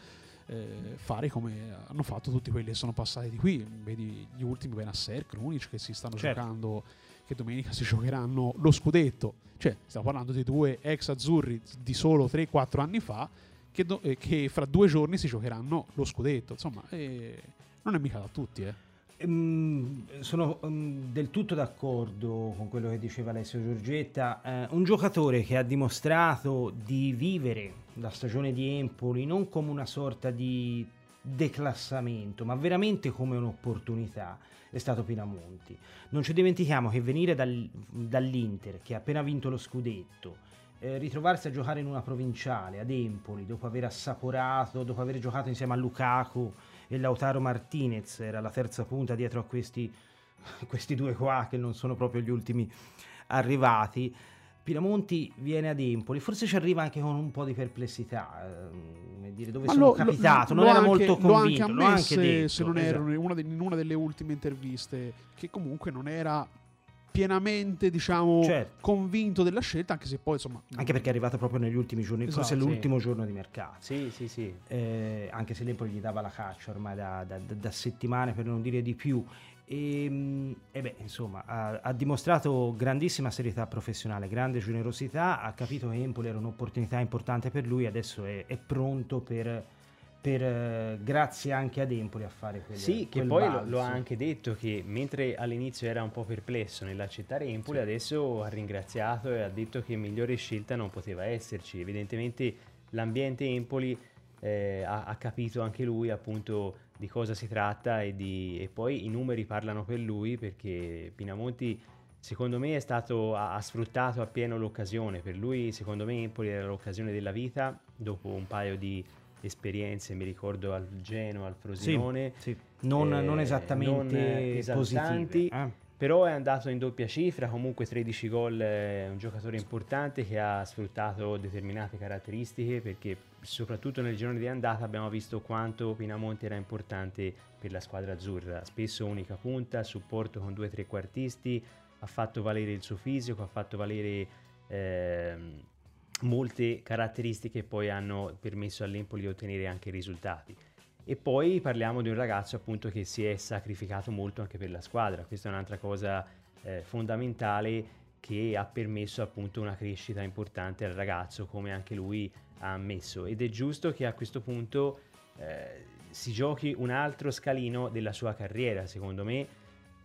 eh, fare come hanno fatto tutti quelli che sono passati di qui. Vedi gli ultimi Benasser, Krunic che si stanno certo. giocando, che domenica si giocheranno lo scudetto. Cioè, stiamo parlando di due ex azzurri di solo 3-4 anni fa che, do- eh, che, fra due giorni si giocheranno lo scudetto. Insomma, eh, non è mica da tutti, eh. Mm, sono mm, del tutto d'accordo con quello che diceva Alessio Giorgetta. Eh, un giocatore che ha dimostrato di vivere la stagione di Empoli non come una sorta di declassamento, ma veramente come un'opportunità è stato Pinamonti. Non ci dimentichiamo che venire dal, dall'Inter, che ha appena vinto lo scudetto, eh, ritrovarsi a giocare in una provinciale ad Empoli dopo aver assaporato, dopo aver giocato insieme a Lukaku e Lautaro Martinez era la terza punta dietro a questi, [laughs] questi due qua che non sono proprio gli ultimi arrivati. Pinamonti viene ad Empoli, forse ci arriva anche con un po' di perplessità, eh, dire dove Ma sono lo, capitato, lo, non era anche, molto convinto, l'ho anche, anche se non esatto. una de, in una delle ultime interviste, che comunque non era pienamente diciamo certo. convinto della scelta anche se poi insomma anche perché è arrivato proprio negli ultimi giorni esatto, forse sì. l'ultimo giorno di mercato sì sì sì eh, anche se l'Empoli gli dava la caccia ormai da, da, da settimane per non dire di più e, ehm, e beh insomma ha, ha, dimostrato grandissima serietà professionale grande generosità ha capito che Empoli era un'opportunità importante per lui adesso è, è pronto per per, eh, grazie anche ad Empoli a fare quelle, Sì, che poi lo, lo, ha anche detto che mentre all'inizio era un po' perplesso nell'accettare Empoli, sì. adesso ha ringraziato e ha detto che migliore scelta non poteva esserci. Evidentemente l'ambiente Empoli eh, ha, ha, capito anche lui appunto di cosa si tratta e, di, e, poi i numeri parlano per lui perché Pinamonti secondo me è stato, ha, ha sfruttato appieno l'occasione. Per lui secondo me Empoli era l'occasione della vita dopo un paio di esperienze, mi ricordo al Genoa, al Frosinone. Sì, sì. Non, eh, non, esattamente non positive, eh. però è andato in doppia cifra, comunque 13 gol, è un giocatore importante che ha sfruttato determinate caratteristiche perché soprattutto nel girone di andata abbiamo visto quanto Pinamonti era importante per la squadra azzurra, spesso unica punta, supporto con due o tre quartisti, ha fatto valere il suo fisico, ha fatto valere... Eh, molte caratteristiche poi hanno permesso all'Empoli di ottenere anche risultati. E poi parliamo di un ragazzo appunto che si è sacrificato molto anche per la squadra, questa è un'altra cosa eh, fondamentale che ha permesso appunto una crescita importante al ragazzo come anche lui ha ammesso ed è giusto che a questo punto eh, si giochi un altro scalino della sua carriera secondo me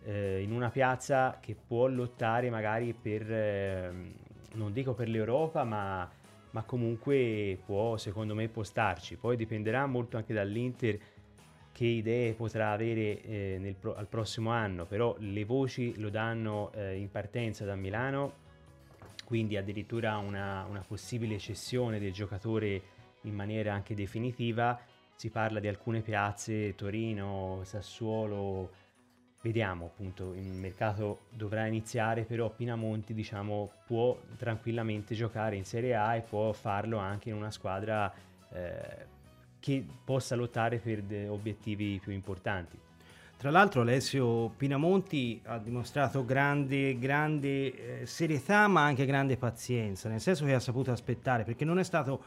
eh, in una piazza che può lottare magari per ehm, non dico per l'Europa, ma, ma comunque può, secondo me, può starci. Poi dipenderà molto anche dall'Inter che idee potrà avere eh, nel, al prossimo anno, però le voci lo danno eh, in partenza da Milano, quindi addirittura una, una possibile cessione del giocatore in maniera anche definitiva. Si parla di alcune piazze, Torino, Sassuolo, vediamo appunto il mercato dovrà iniziare però Pinamonti diciamo può tranquillamente giocare in Serie A e può farlo anche in una squadra eh, che possa lottare per obiettivi più importanti. Tra l'altro Alessio Pinamonti ha dimostrato grande, grande eh, serietà ma anche grande pazienza nel senso che ha saputo aspettare perché non è stato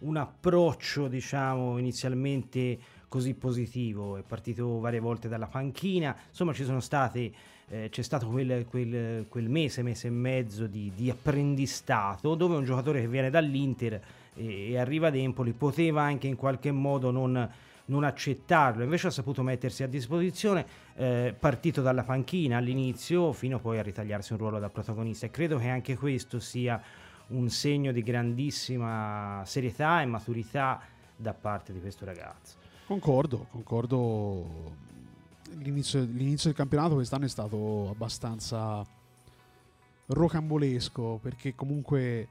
un approccio diciamo inizialmente così positivo, è partito varie volte dalla panchina, insomma ci sono state, eh, c'è stato quel, quel, quel, mese, mese e mezzo di, di, apprendistato dove un giocatore che viene dall'Inter e, e, arriva ad Empoli poteva anche in qualche modo non, non accettarlo, invece ha saputo mettersi a disposizione, eh, partito dalla panchina all'inizio fino poi a ritagliarsi un ruolo da protagonista. E credo che anche questo sia un segno di grandissima serietà e maturità da parte di questo ragazzo. Concordo, concordo. L'inizio, l'inizio, del campionato quest'anno è stato abbastanza rocambolesco perché comunque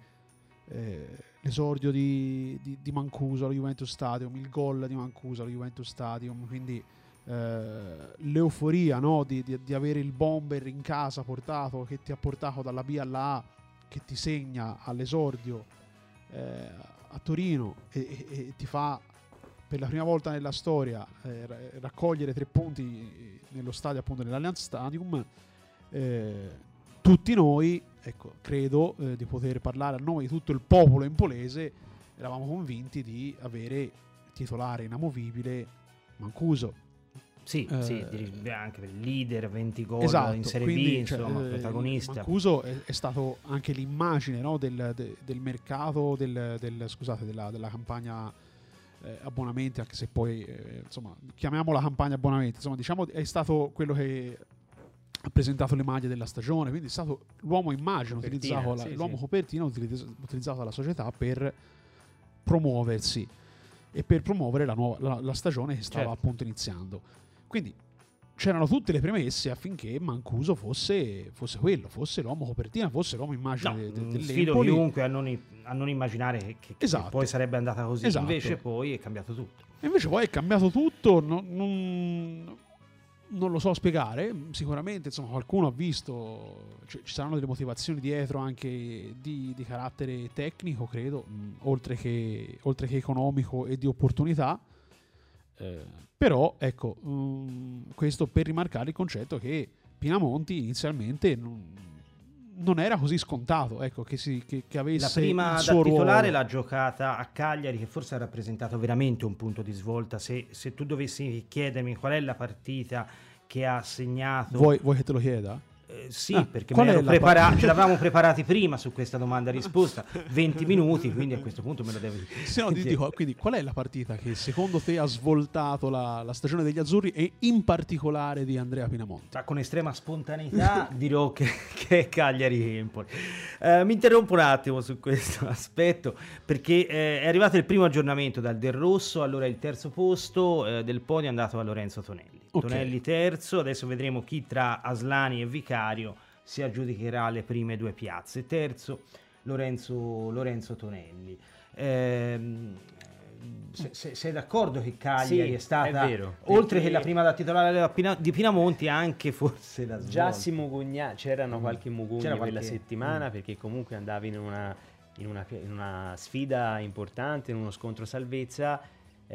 eh, l'esordio di, di, di, Mancuso allo Juventus Stadium, il gol di Mancuso allo Juventus Stadium, quindi eh, l'euforia no? di, di, avere il bomber in casa portato che ti ha portato dalla B alla A, che ti segna all'esordio eh, a Torino e, e, e ti fa per la prima volta nella storia eh, raccogliere tre punti nello stadio appunto nell'Allianz Stadium eh, tutti noi ecco, credo eh, di poter parlare a nome di tutto il popolo empolese eravamo convinti di avere titolare inamovibile Mancuso sì, eh, sì, anche per il leader, 20 gol esatto, in Serie quindi, B, cioè, insomma, cioè, protagonista. Mancuso è, è, stato anche l'immagine no, del, de, del, mercato, del, del, scusate, della, della campagna eh, abbonamenti, anche se poi, eh, insomma, chiamiamola campagna abbonamenti, insomma, diciamo è stato quello che ha presentato le maglie della stagione, quindi è stato l'uomo immagine, Copertina, utilizzato la- sì, l'uomo sì. copertina utilizz- utilizzato dalla società per promuoversi e per promuovere la, nuova, la, la stagione che stava Certo. appunto iniziando. Quindi c'erano tutte le premesse affinché Mancuso fosse, fosse quello, fosse l'uomo copertina, fosse l'uomo immagine No, de- de- mm, dell'Empoli. sfido chiunque a non, a non immaginare che, che- Esatto. poi sarebbe andata così. Esatto. Invece poi è cambiato tutto. E invece poi è cambiato tutto, non, non- non lo so spiegare, sicuramente insomma, qualcuno ha visto, ci- ci saranno delle motivazioni dietro anche di, di carattere tecnico, credo, mh, oltre, che, oltre che economico e di opportunità. Eh, però ecco, mh, questo per rimarcare il concetto che Pinamonti inizialmente non, non era così scontato, ecco, che, si, che, che La avesse prima il da suo titolare ruolo. l'ha giocata a Cagliari, che forse ha rappresentato veramente un punto di svolta. Se, se tu dovessi chiedermi qual è la partita che ha segnato, Vuoi, vuoi che te lo chieda? Eh, sì, Ah, perché prepara- ce l'avevamo preparati prima su questa domanda e risposta, 20 minuti, quindi a questo punto me lo devi Se no, ti dico, quindi qual è la partita che secondo te ha svoltato la, la stagione degli azzurri e in particolare di Andrea Pinamonti? Ma con estrema spontaneità [laughs] dirò che, che è Cagliari Empoli. Eh, mi interrompo un attimo su questo [laughs] aspetto perché eh, è arrivato il primo aggiornamento dal Del Rosso, allora il terzo posto eh, del podio è andato a Lorenzo Tonelli. Ok. Tonelli terzo, adesso vedremo chi tra Aslani e Vicario si aggiudicherà le prime due piazze. Terzo Lorenzo, Lorenzo Tonelli. Ehm, se- se- sei d'accordo che Cagliari Sì, è stata, è vero, oltre che la prima da titolare di Pinamonti, anche forse la Già svolta. si mugugna, c'erano Mm. qualche mugugno C'era quella qualche- settimana mm. perché comunque andavi in una, in, una, in una sfida importante, in uno scontro salvezza,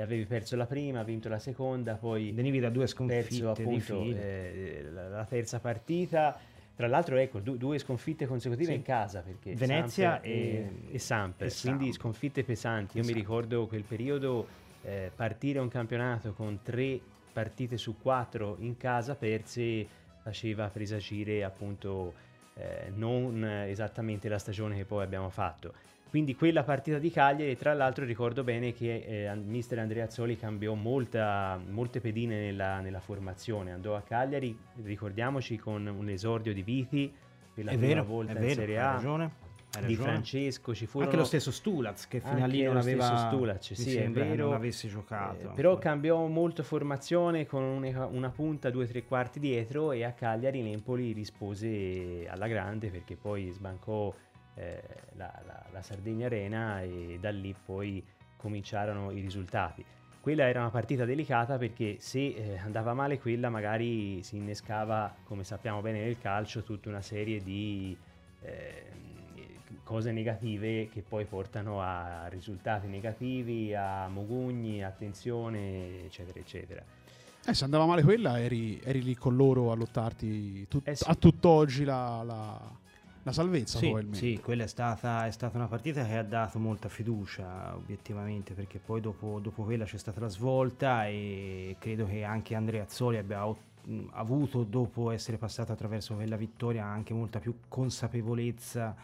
avevi perso la prima, vinto la seconda, poi venivi da due perso sconfitte di appunto eh, la, la terza partita. Tra l'altro, ecco, du- due sconfitte consecutive Sì. in casa perché Venezia Samp e- e e quindi Samp. sconfitte pesanti. Io mi Esatto. ricordo quel periodo eh, partire un campionato con tre partite su quattro in casa perse faceva presagire appunto eh, non esattamente la stagione che poi abbiamo fatto. Quindi quella partita di Cagliari, tra l'altro ricordo bene che eh, mister Andreazzoli cambiò molta- molte pedine nella, nella formazione, andò a Cagliari, ricordiamoci, con un esordio di Viti per la è prima vero, volta è in vero, Serie hai A, ragione, hai di ragione. Francesco, ci furono... Anche lo stesso Stulaz che fino a lì non aveva Stulac, sì, è vero. non avesse giocato. Eh, però cambiò molto formazione con una, una punta, due tre quarti dietro e a Cagliari l'Empoli rispose alla grande perché poi sbancò eh, la, la- la Sardegna Arena e da lì poi cominciarono i risultati. Quella era una partita delicata perché se eh, andava male quella magari si innescava, come sappiamo bene nel calcio, tutta una serie di eh, cose negative che poi portano a risultati negativi, a mogugni, attenzione, eccetera, eccetera. Eh, se andava male quella, eri, eri lì con loro a lottarti tut- Eh sì. a tutt'oggi la, la- la salvezza, Sì, probabilmente. sì, quella è stata, è stata una partita che ha dato molta fiducia obiettivamente perché poi dopo, dopo quella c'è stata la svolta e credo che anche Andrea Azzoli abbia avuto dopo essere passato attraverso quella vittoria anche molta più consapevolezza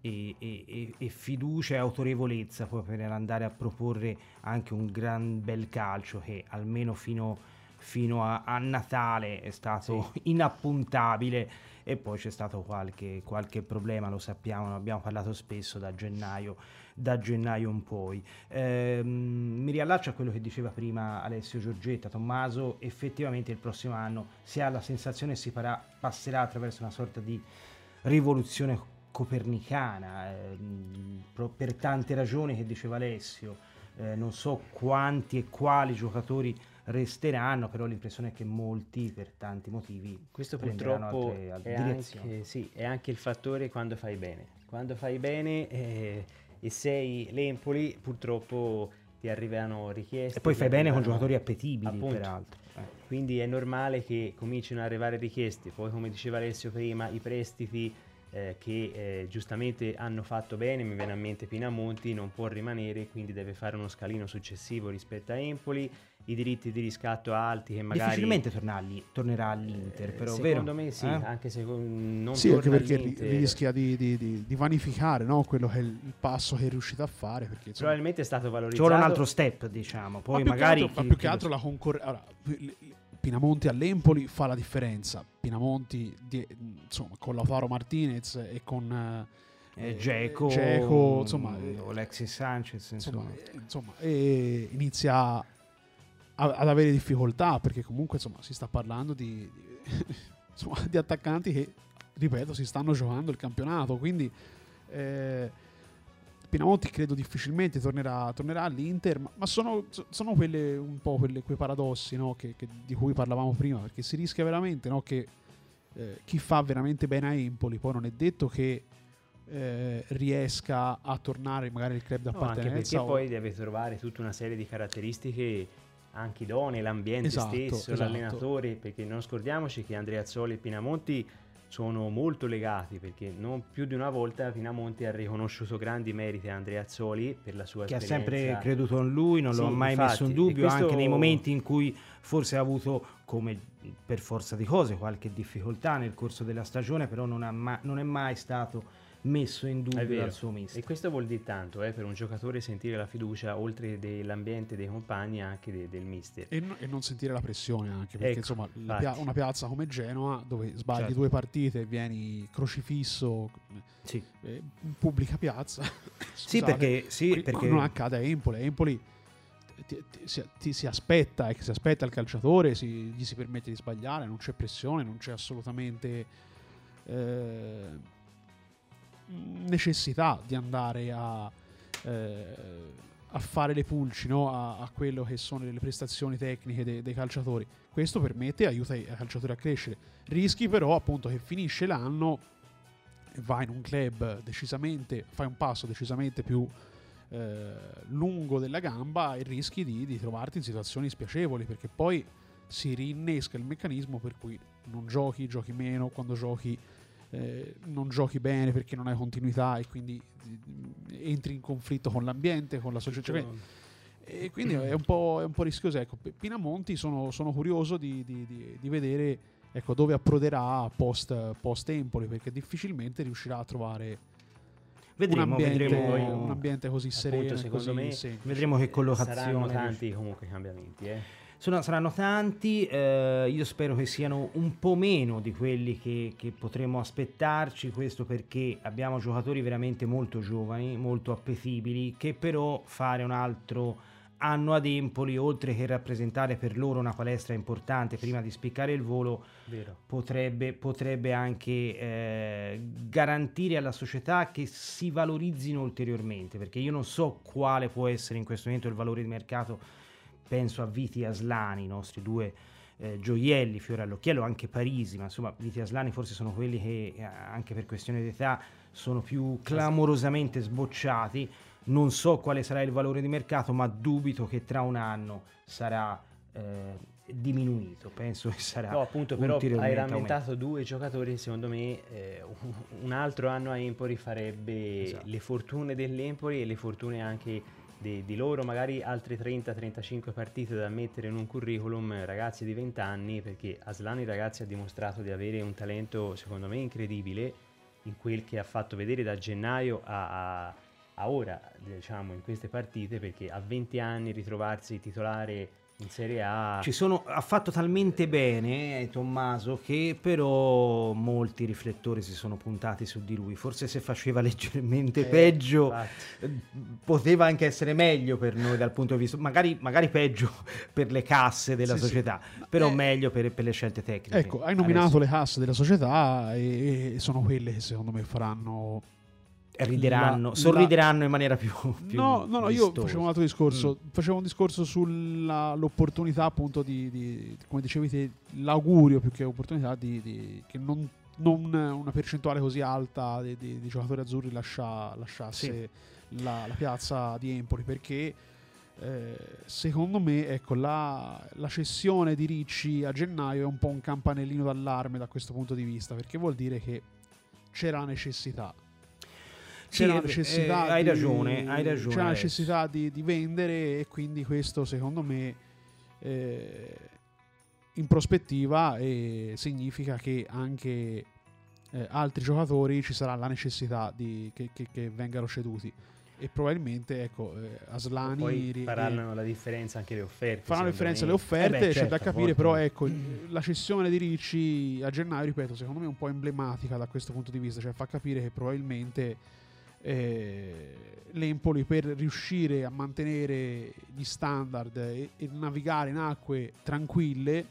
e, e- e- fiducia e autorevolezza poi per andare a proporre anche un gran bel calcio che almeno fino, fino a, a Natale è stato inappuntabile e poi c'è stato qualche, qualche problema, lo sappiamo, ne abbiamo parlato spesso da gennaio, da gennaio in poi. Ehm, mi riallaccio a quello che diceva prima Alessio Giorgetta, Tommaso, effettivamente il prossimo anno si ha la sensazione si farà, passerà attraverso una sorta di rivoluzione copernicana ehm, per tante ragioni che diceva Alessio. Eh, non so quanti e quali giocatori resteranno, però l'impressione è che molti per tanti motivi Questo purtroppo altre- altre è anche, sì, è anche il fattore quando fai bene. Quando fai bene eh, e sei l'Empoli, purtroppo ti arrivano richieste. E poi fai bene con giocatori appetibili, Appunto. peraltro. Eh. Quindi è normale che cominciano ad arrivare richieste. Poi, come diceva Alessio prima, i prestiti eh, che eh, giustamente hanno fatto bene, mi viene a mente Pinamonti, non può rimanere, quindi deve fare uno scalino successivo rispetto a Empoli i diritti di riscatto alti che magari difficilmente tornarli, tornerà all'Inter, eh, però secondo vero? me sì, Eh? anche se non Sì, anche perché all'Inter, rischia di, di- di- di vanificare no, quello che è il, passo che è riuscito a fare. Perché, insomma, probabilmente è stato valorizzato vuole un altro step, diciamo. ma Poi più magari che altro, ma chi- più chi che altro la concorrenza. Pinamonti all'Empoli fa la differenza. Pinamonti di- insomma, con Lautaro Martinez e con eh, insomma, mm, eh, Alexis Sanchez, insomma. insomma, eh, inizia a- ad avere difficoltà perché comunque insomma, si sta parlando di, di- [laughs] insomma, di attaccanti che, ripeto, si stanno giocando il campionato. Quindi eh, Pinamonti credo difficilmente tornerà, tornerà all'Inter, ma, ma sono, sono quelle, un po' quelle- quei paradossi no, che- che- di cui parlavamo prima, perché si rischia veramente no, che eh, chi fa veramente bene a Empoli poi non è detto che eh, riesca a tornare magari il club No, anche d'appartenenza perché o- poi deve trovare tutta una serie di caratteristiche anche idonee, l'ambiente Esatto, stesso, esatto. l'allenatore, perché non scordiamoci che Andrea Azzoli e Pinamonti sono molto legati, perché non più di una volta Pinamonti ha riconosciuto grandi meriti a Andrea Azzoli per la sua che ha esperienza. sempre creduto in lui, non Sì, ha mai infatti, messo in dubbio, questo- anche nei momenti in cui forse ha avuto, come per forza di cose, qualche difficoltà nel corso della stagione, però non, ha ma- non è mai stato messo in dubbio dal suo mister. E questo vuol dire tanto eh, per un giocatore sentire la fiducia oltre dell'ambiente dei compagni anche de- del mister. E, no- e non sentire la pressione anche perché Ecco, insomma pia- una piazza come Genoa dove sbagli Certo. due partite e vieni crocifisso Sì, eh, in pubblica piazza [laughs] Sì, scusate, perché, sì, perché non accade a Empoli Empoli ti, ti- si, ti si aspetta e si aspetta il calciatore si- gli si permette di sbagliare non c'è pressione non c'è assolutamente eh, necessità di andare a, eh, a fare le pulci no? a, a quello che sono le prestazioni tecniche de- dei calciatori. Questo permette e aiuta i calciatori a crescere. Rischi però appunto che finisce l'anno e vai in un club decisamente, fai un passo decisamente più eh, lungo della gamba e rischi di, di trovarti in situazioni spiacevoli perché poi si rinnesca il meccanismo per cui non giochi, giochi meno, quando giochi eh, non giochi bene perché non hai continuità e quindi eh, entri in conflitto con l'ambiente, con la società. Cioè, E quindi è un po', è un po' rischioso. Ecco, Pinamonti sono, sono curioso di, di- di- di vedere ecco, dove approderà post, post Empoli perché difficilmente riuscirà a trovare vedremo, un, ambiente, vedremo, un ambiente così sereno. e secondo così me, semplice. vedremo che collocazione Saranno tanti comunque cambiamenti. Eh. Sono- saranno tanti, eh, io spero che siano un po' meno di quelli che, che potremmo aspettarci, questo perché abbiamo giocatori veramente molto giovani, molto appetibili, che però fare un altro anno ad Empoli, oltre che rappresentare per loro una palestra importante prima di spiccare il volo, potrebbe, potrebbe anche eh, garantire alla società che si valorizzino ulteriormente, perché io non so quale può essere in questo momento il valore di mercato, penso a Viti Aslani, i nostri due eh, gioielli, fiore all'occhiello, anche Parisi, ma insomma Viti Aslani forse sono quelli che eh, anche per questione di età sono più clamorosamente sbocciati. Non so quale sarà il valore di mercato, ma dubito che tra un anno sarà eh, diminuito. Penso che sarà No, appunto, però hai rammentato due giocatori, secondo me eh, un- un altro anno a Empoli farebbe Esatto. le fortune dell'Empoli e le fortune anche di, di loro, magari altre 30-35 partite da mettere in un curriculum, eh, ragazzi di 20 anni, perché Aslani ragazzi ha dimostrato di avere un talento, secondo me, incredibile in quel che ha fatto vedere da gennaio a, a- a ora, diciamo, in queste partite, perché a 20 anni ritrovarsi titolare in Serie A... Ci sono, ha fatto talmente bene eh, Tommaso che però molti riflettori si sono puntati su di lui. Forse se faceva [laughs] leggermente Eh, peggio infatti. eh, poteva anche essere meglio per noi dal punto di vista, magari, magari peggio [laughs] per le casse della Sì, sì. società, però Eh, meglio per, per le scelte tecniche. Ecco, hai nominato Adesso le casse della società e, e sono quelle che secondo me faranno rideranno, la- sorrideranno in maniera più, [laughs] più No, no, no, io facevo un altro discorso. Mm. Facevo un discorso sull'opportunità, appunto, di, di- come dicevi te, l'augurio più che opportunità di, di- che non, non una percentuale così alta di, di- giocatori azzurri lascia- lasciasse la, la piazza di Empoli perché. eh, secondo me ecco, la, la cessione di Ricci a gennaio è un po' un campanellino d'allarme da questo punto di vista perché vuol dire che c'era la necessità Sì, c'è la eh, necessità eh, hai di- ragione, hai ragione, c'è la Alex. necessità di, di vendere e quindi questo secondo me eh, in prospettiva eh, significa che anche eh, altri giocatori ci sarà la necessità di, che, che, che vengano ceduti e probabilmente ecco eh, Aslani Poi ri- faranno la differenza anche le offerte. faranno la differenza me. le offerte Eh beh, c'è certo, da capire volte- però ecco la cessione di Ricci a gennaio ripeto secondo me è un po' emblematica da questo punto di vista cioè fa capire che probabilmente eh, l'Empoli per riuscire a mantenere gli standard e, e navigare in acque tranquille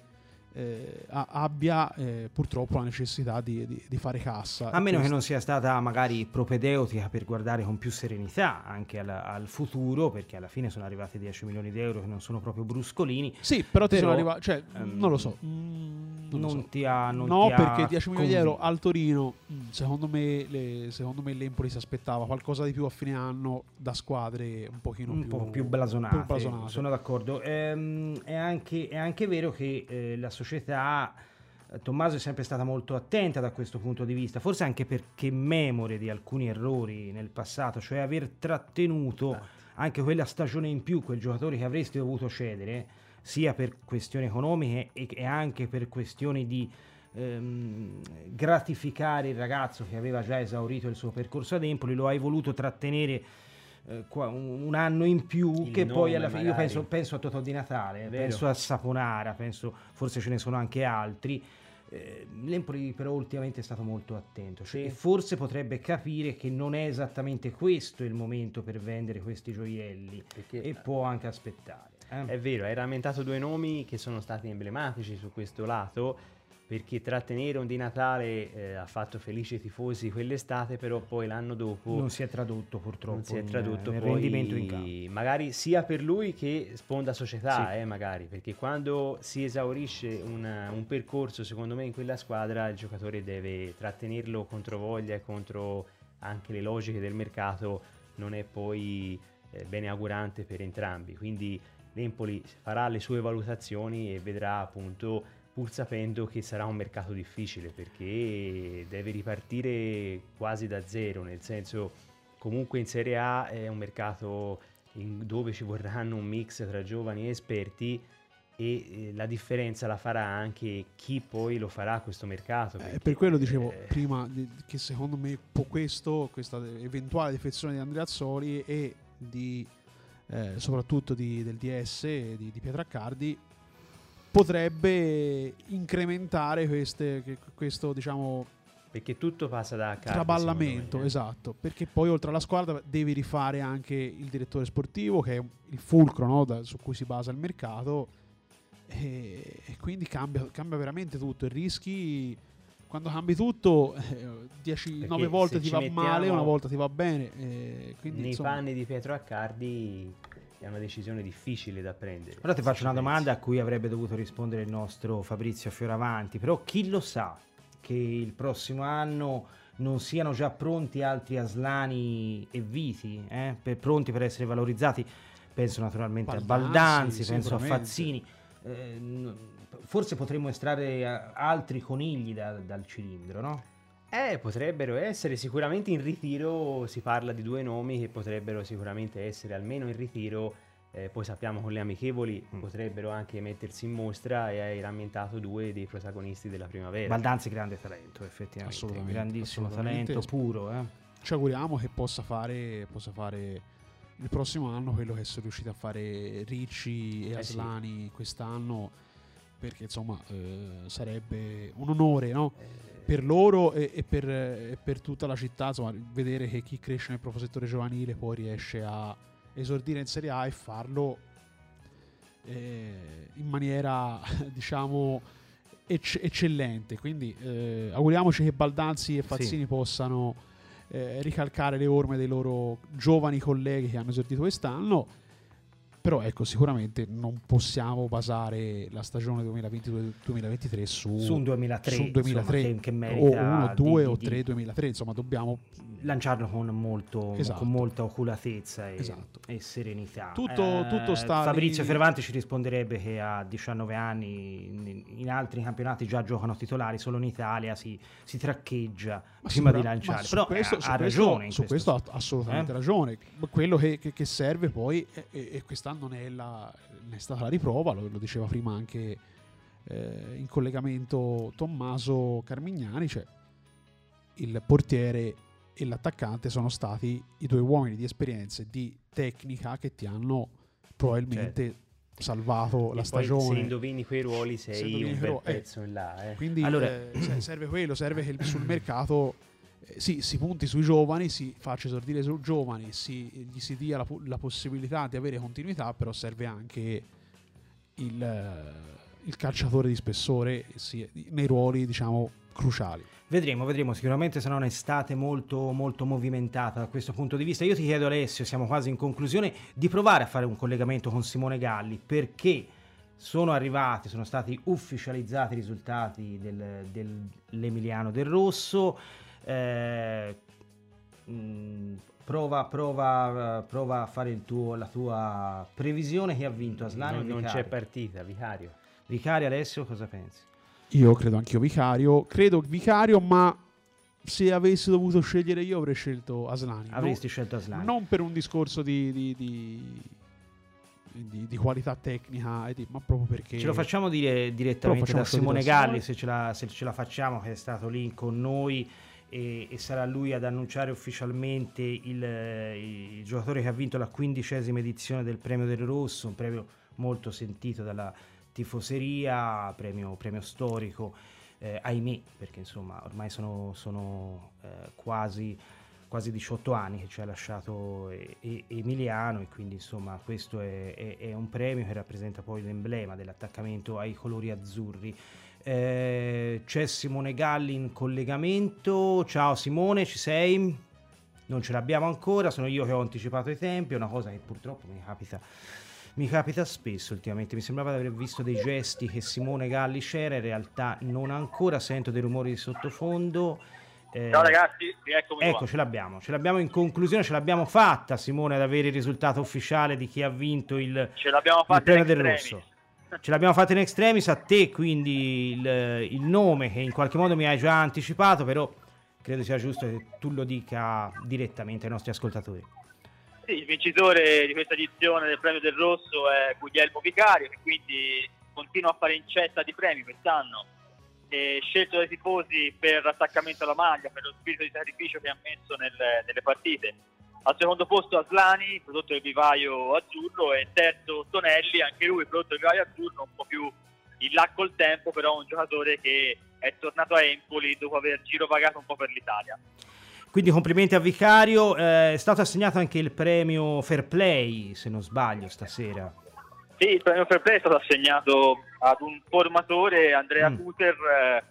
eh, abbia eh, purtroppo la necessità di, di- di fare cassa A meno che Questo- non sia stata magari propedeutica per guardare con più serenità anche al, al futuro, perché alla fine sono arrivati 10 milioni di euro che non sono proprio bruscolini. sì però Però, sono arrivati cioè ehm, non lo so mm, non lo Non, so. ti ha. Non no, ti ha perché 10 milioni di euro al Torino, mh, secondo me, le- secondo me l'Empoli si aspettava qualcosa di più a fine anno da squadre un pochino un più, po' più blasonate, più blasonate. sono d'accordo. Ehm, è, anche, è anche vero che eh, la società, eh, Tommaso è sempre stata molto attenta da questo punto di vista, forse anche perché memore di alcuni errori nel passato, cioè aver trattenuto anche quella stagione in più, quei giocatori che avresti dovuto cedere, sia per questioni economiche e, e anche per questioni di ehm, gratificare il ragazzo che aveva già esaurito il suo percorso ad Empoli, lo hai voluto trattenere eh, qua- un, un anno in più Il che poi alla fine io penso, penso a Totò di Natale, Vero. penso a Saponara, penso forse ce ne sono anche altri. Eh, L'Empoli però ultimamente è stato molto attento cioè, Sì. e forse potrebbe capire che non è esattamente questo il momento per vendere questi gioielli Perché e può anche aspettare. eh. È vero, hai rammentato due nomi che sono stati emblematici su questo lato, perché trattenere un di Natale eh, ha fatto felici i tifosi quell'estate, però poi l'anno dopo non si è tradotto purtroppo non si è in- tradotto nel poi rendimento in campo. magari sia per lui che sponda società, Sì. eh, magari, perché quando si esaurisce una- un percorso, secondo me, in quella squadra, il giocatore deve trattenerlo contro voglia e contro anche le logiche del mercato, non è poi eh, bene augurante per entrambi. Quindi l'Empoli farà le sue valutazioni e vedrà appunto pur sapendo che sarà un mercato difficile perché deve ripartire quasi da zero, nel senso comunque in Serie A è un mercato dove ci vorranno un mix tra giovani e esperti e eh, la differenza la farà anche chi poi lo farà questo mercato. Eh, per quello dicevo eh, prima che secondo me questo, questa eventuale defezione di Andrea Azzoli e di, eh, soprattutto di- del DS di, di Pietraccardi potrebbe incrementare queste- questo diciamo perché tutto passa da Cardi, traballamento, me, eh. esatto, perché poi oltre alla squadra devi rifare anche il direttore sportivo che è il fulcro no, da- su cui si basa il mercato. E, e quindi cambia, cambia veramente tutto. E rischi quando cambi tutto 10 Perché 9 volte ti va male una volta ti va bene. Quindi Nei insomma, panni di Pietro Accardi è una decisione difficile da prendere. Ora ti faccio ci una pensi. domanda a cui avrebbe dovuto rispondere il nostro Fabrizio Fioravanti, però chi lo sa che il prossimo anno non siano già pronti altri Aslani e Viti, eh, per- pronti per essere valorizzati? Penso naturalmente a Baldanzi, Baldanzi, penso a. Fazzini. eh, forse potremmo estrarre eh, altri conigli da- dal cilindro, no? Eh, potrebbero essere sicuramente in ritiro, si parla di due nomi che potrebbero sicuramente essere almeno in ritiro, eh, poi sappiamo con le amichevoli Mm. potrebbero anche mettersi in mostra e hai rammentato due dei protagonisti della primavera. Baldanzi grande talento, effettivamente, Assolutamente, grandissimo assolutamente. talento puro. Eh. ci auguriamo che possa fare, possa fare il prossimo anno quello che sono riusciti a fare Ricci e Eh sì. Aslani quest'anno perché insomma eh, sarebbe un onore no? Per loro e, e per, e per tutta la città insomma, vedere che chi cresce nel proprio settore giovanile poi riesce a esordire in Serie A e farlo eh, in maniera [laughs] diciamo ecc- eccellente. Quindi eh, auguriamoci che Baldanzi e Fazzini possano eh, ricalcare le orme dei loro giovani colleghi che hanno esordito quest'anno però ecco sicuramente non possiamo basare la stagione 2022-2023 su, Su un 2003, su un 2003 insomma, che- che o merita 1, di- 2 di- o 3 2003 insomma dobbiamo lanciarlo con, molto, Esatto. con molta oculatezza e, Esatto. e serenità. Tutto- tutto sta Fabrizio lì- Fervanti ci risponderebbe che a 19 anni in, in altri campionati già giocano titolari, solo in Italia si, si traccheggia Ma prima sicura- di lanciare. Però questo, eh, su ha questo- ragione. su questo questo ha assolutamente Eh? ragione quello che, che- che serve poi e, e- e non è, la, è stata la riprova, lo, lo diceva prima anche eh, in collegamento Tommaso Carmignani, cioè il portiere e l'attaccante sono stati i due uomini di esperienza e di tecnica che ti hanno probabilmente certo. salvato e la stagione. Se indovini quei ruoli sei un bel ruoli, eh, pezzo in là. Eh. Quindi allora, eh, serve quello, serve che sul [clears throat] mercato eh, sì, si punti sui giovani, si faccia esordire sui giovani, si, gli si dia la, la, possibilità di avere continuità, però serve anche il, il calciatore di spessore sì, nei ruoli diciamo cruciali. Vedremo, vedremo, sicuramente sarà un'estate molto, molto movimentata da questo punto di vista. Io ti chiedo Alessio, siamo quasi in conclusione, di provare a fare un collegamento con Simone Galli perché sono arrivati, sono stati ufficializzati i risultati del, dell'Emiliano del Rosso. Eh, mh, prova, prova, prova, a fare tuo, la tua previsione che ha vinto Aslani. Non, non c'è partita, Vicario. Vicario Alessio, cosa pensi? Io credo anch'io Vicario. Credo Vicario, ma se avessi dovuto scegliere io avrei scelto Aslani. Avresti no, scelto Aslani. Non per un discorso di, di, di, di qualità tecnica, ma proprio perché... Ce lo facciamo dire direttamente da Simone Galli, se ce, la, se ce, la, facciamo, che è stato lì con noi e, e sarà lui ad annunciare ufficialmente il, il, giocatore che ha vinto la quindicesima edizione del Premio del Rosso, un premio molto sentito dalla tifoseria, premio, premio storico, eh, ahimè, perché insomma ormai sono, sono eh, quasi, quasi 18 anni che ci ha lasciato e, e, Emiliano e quindi insomma questo è, è, è, un premio che rappresenta poi l'emblema dell'attaccamento ai colori azzurri. Eh, c'è Simone Galli in collegamento, ciao Simone, ci sei? Non ce l'abbiamo ancora, sono io che ho anticipato i tempi, è una cosa che purtroppo mi capita mi capita spesso ultimamente, mi sembrava di aver visto dei gesti che Simone Galli c'era, in realtà non ancora sento dei rumori di sottofondo. Eh, Ciao ragazzi, ecco qua. ce l'abbiamo, ce l'abbiamo in conclusione, ce l'abbiamo fatta Simone ad avere il risultato ufficiale di chi ha vinto il, ce l'abbiamo il premio del Rosso. Ce l'abbiamo fatta in extremis a te, quindi il, il nome che in qualche modo mi hai già anticipato, però credo sia giusto che tu lo dica direttamente ai nostri ascoltatori. Sì, il vincitore di questa edizione del premio del Rosso è Guglielmo Vicario, che quindi continua a fare incetta di premi quest'anno. E scelto dai tifosi per attaccamento alla maglia, per lo spirito di sacrificio che ha messo nelle, nelle partite. Al secondo posto Aslani, prodotto del vivaio azzurro, e terzo Tonelli, anche lui prodotto del vivaio azzurro, un po' più in là col tempo, però un giocatore che è tornato a Empoli dopo aver girovagato un po' per l'Italia. Quindi complimenti a Vicario, eh, è stato assegnato anche il premio Fair Play, se non sbaglio, stasera. Sì, il premio Fair Play è stato assegnato ad un formatore, Andrea mm. Cuter, eh,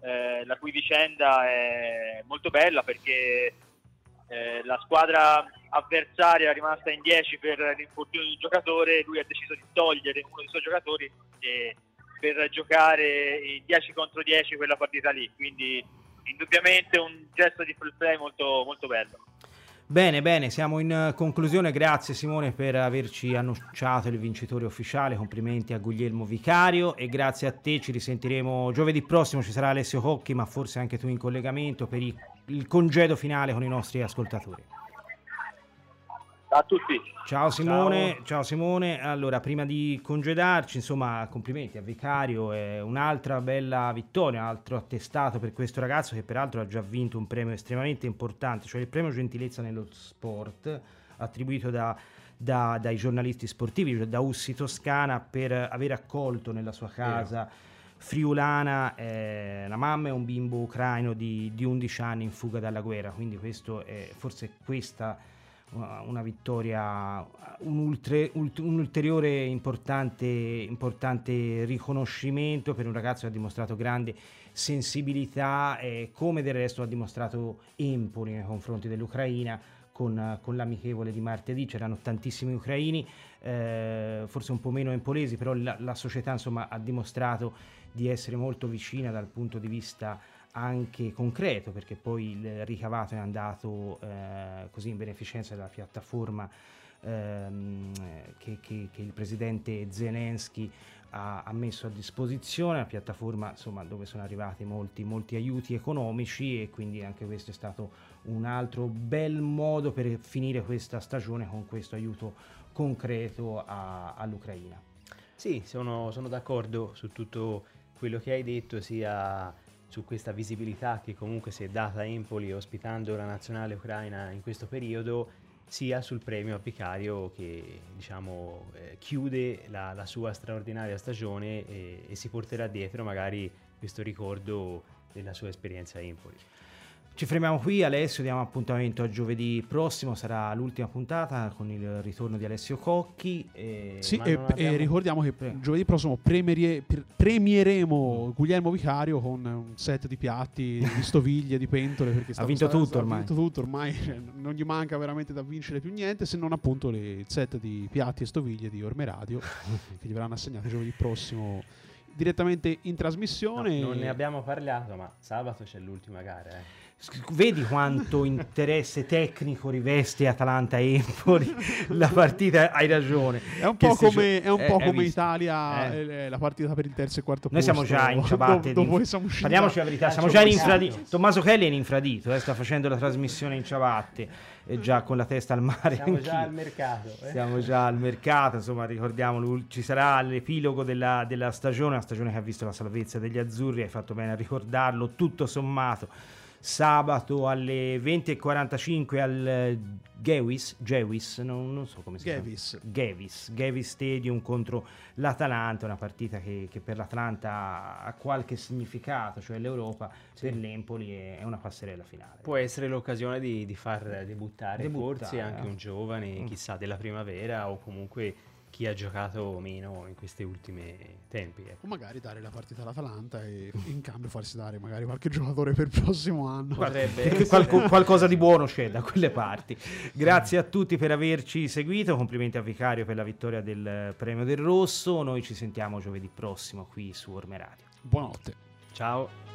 eh, la cui vicenda è molto bella perché eh, la squadra avversaria è rimasta in 10 per l'infortunio di un giocatore, lui ha deciso di togliere uno dei suoi giocatori per giocare in 10 contro 10 quella partita lì, quindi indubbiamente un gesto di free play molto, molto bello. Bene, bene, siamo in conclusione. Grazie Simone per averci annunciato il vincitore ufficiale. Complimenti a Guglielmo Vicario e grazie a te. Ci risentiremo giovedì prossimo. Ci sarà Alessio Cocchi, ma forse anche tu in collegamento per il congedo finale con i nostri ascoltatori a tutti. Ciao Simone, ciao. ciao. Simone. Allora, prima di congedarci, insomma, complimenti a Vicario, è un'altra bella vittoria, un altro attestato per questo ragazzo che peraltro ha già vinto un premio estremamente importante, cioè il premio gentilezza nello sport, attribuito da, da, dai giornalisti sportivi, cioè da Ussi Toscana, per aver accolto nella sua casa friulana eh, la mamma e un bimbo ucraino di, di 11 anni in fuga dalla guerra, quindi questo è forse questa una vittoria, un, ultre, un ulteriore importante, importante, riconoscimento per un ragazzo che ha dimostrato grande sensibilità, eh, come del resto ha dimostrato Empoli nei confronti dell'Ucraina. Con, con, l'amichevole di martedì c'erano tantissimi ucraini, eh, forse un po' meno empolesi, però la, la società insomma, ha dimostrato di essere molto vicina dal punto di vista anche concreto perché poi il ricavato è andato eh, così in beneficenza della piattaforma ehm, che, che, che, il presidente Zelensky ha, ha, messo a disposizione, una piattaforma insomma, dove sono arrivati molti, molti aiuti economici e quindi anche questo è stato un altro bel modo per finire questa stagione con questo aiuto concreto a, all'Ucraina. Sì, sono, sono d'accordo su tutto quello che hai detto, sia su questa visibilità che comunque si è data a Empoli ospitando la nazionale ucraina in questo periodo, sia sul premio a Vicario che diciamo, eh, chiude la, la, sua straordinaria stagione e, e si porterà dietro magari questo ricordo della sua esperienza a Empoli. Ci fermiamo qui, Alessio, diamo appuntamento a giovedì prossimo, sarà l'ultima puntata con il ritorno di Alessio Cocchi. E... Sì, e, abbiamo... e, ricordiamo che Prego. giovedì prossimo premierie, premieremo Guglielmo Vicario con un set di piatti, di stoviglie, di pentole. Perché ha vinto stato, tutto ormai. Ha vinto tutto ormai, cioè, non gli manca veramente da vincere più niente se non appunto le, il set di piatti e stoviglie di Orme Radio [laughs] che gli verranno assegnate giovedì prossimo direttamente in trasmissione. No, non ne abbiamo parlato, ma sabato c'è l'ultima gara. Eh. Vedi quanto interesse tecnico riveste Atalanta-Empoli [laughs] la partita, hai ragione. È un po' come, è un po come Italia, eh. eh. la partita per il terzo e quarto Noi posto. Noi siamo già in ciabatte. dopo, siamo Parliamoci la verità, siamo già in infradito. Tommaso Kelly è in infradito, eh, sta facendo la trasmissione in ciabatte, è già con la testa al mare. Siamo già al mercato. Eh. Siamo già al mercato, insomma ricordiamolo, ci sarà l'epilogo della, della stagione, una stagione che ha visto la salvezza degli azzurri, hai fatto bene a ricordarlo, tutto sommato sabato alle 20.45 al Gewis, Gewis non, non, so come si Gevis. chiama. Gevis. Gevis Stadium contro l'Atalanta, una partita che, che, per l'Atalanta ha qualche significato, cioè l'Europa sì. per l'Empoli è, una passerella finale. Può essere l'occasione di, di far debuttare, debuttare forse anche un giovane, mm. chissà, della primavera o comunque chi ha giocato meno in questi ultimi tempi. Ecco. O magari dare la partita all'Atalanta e in cambio farsi dare magari qualche giocatore per il prossimo anno. Potrebbe Qualco, qualcosa di buono c'è da quelle parti. Grazie a tutti per averci seguito, complimenti a Vicario per la vittoria del Premio del Rosso, noi ci sentiamo giovedì prossimo qui su Orme Radio. Buonanotte. Ciao.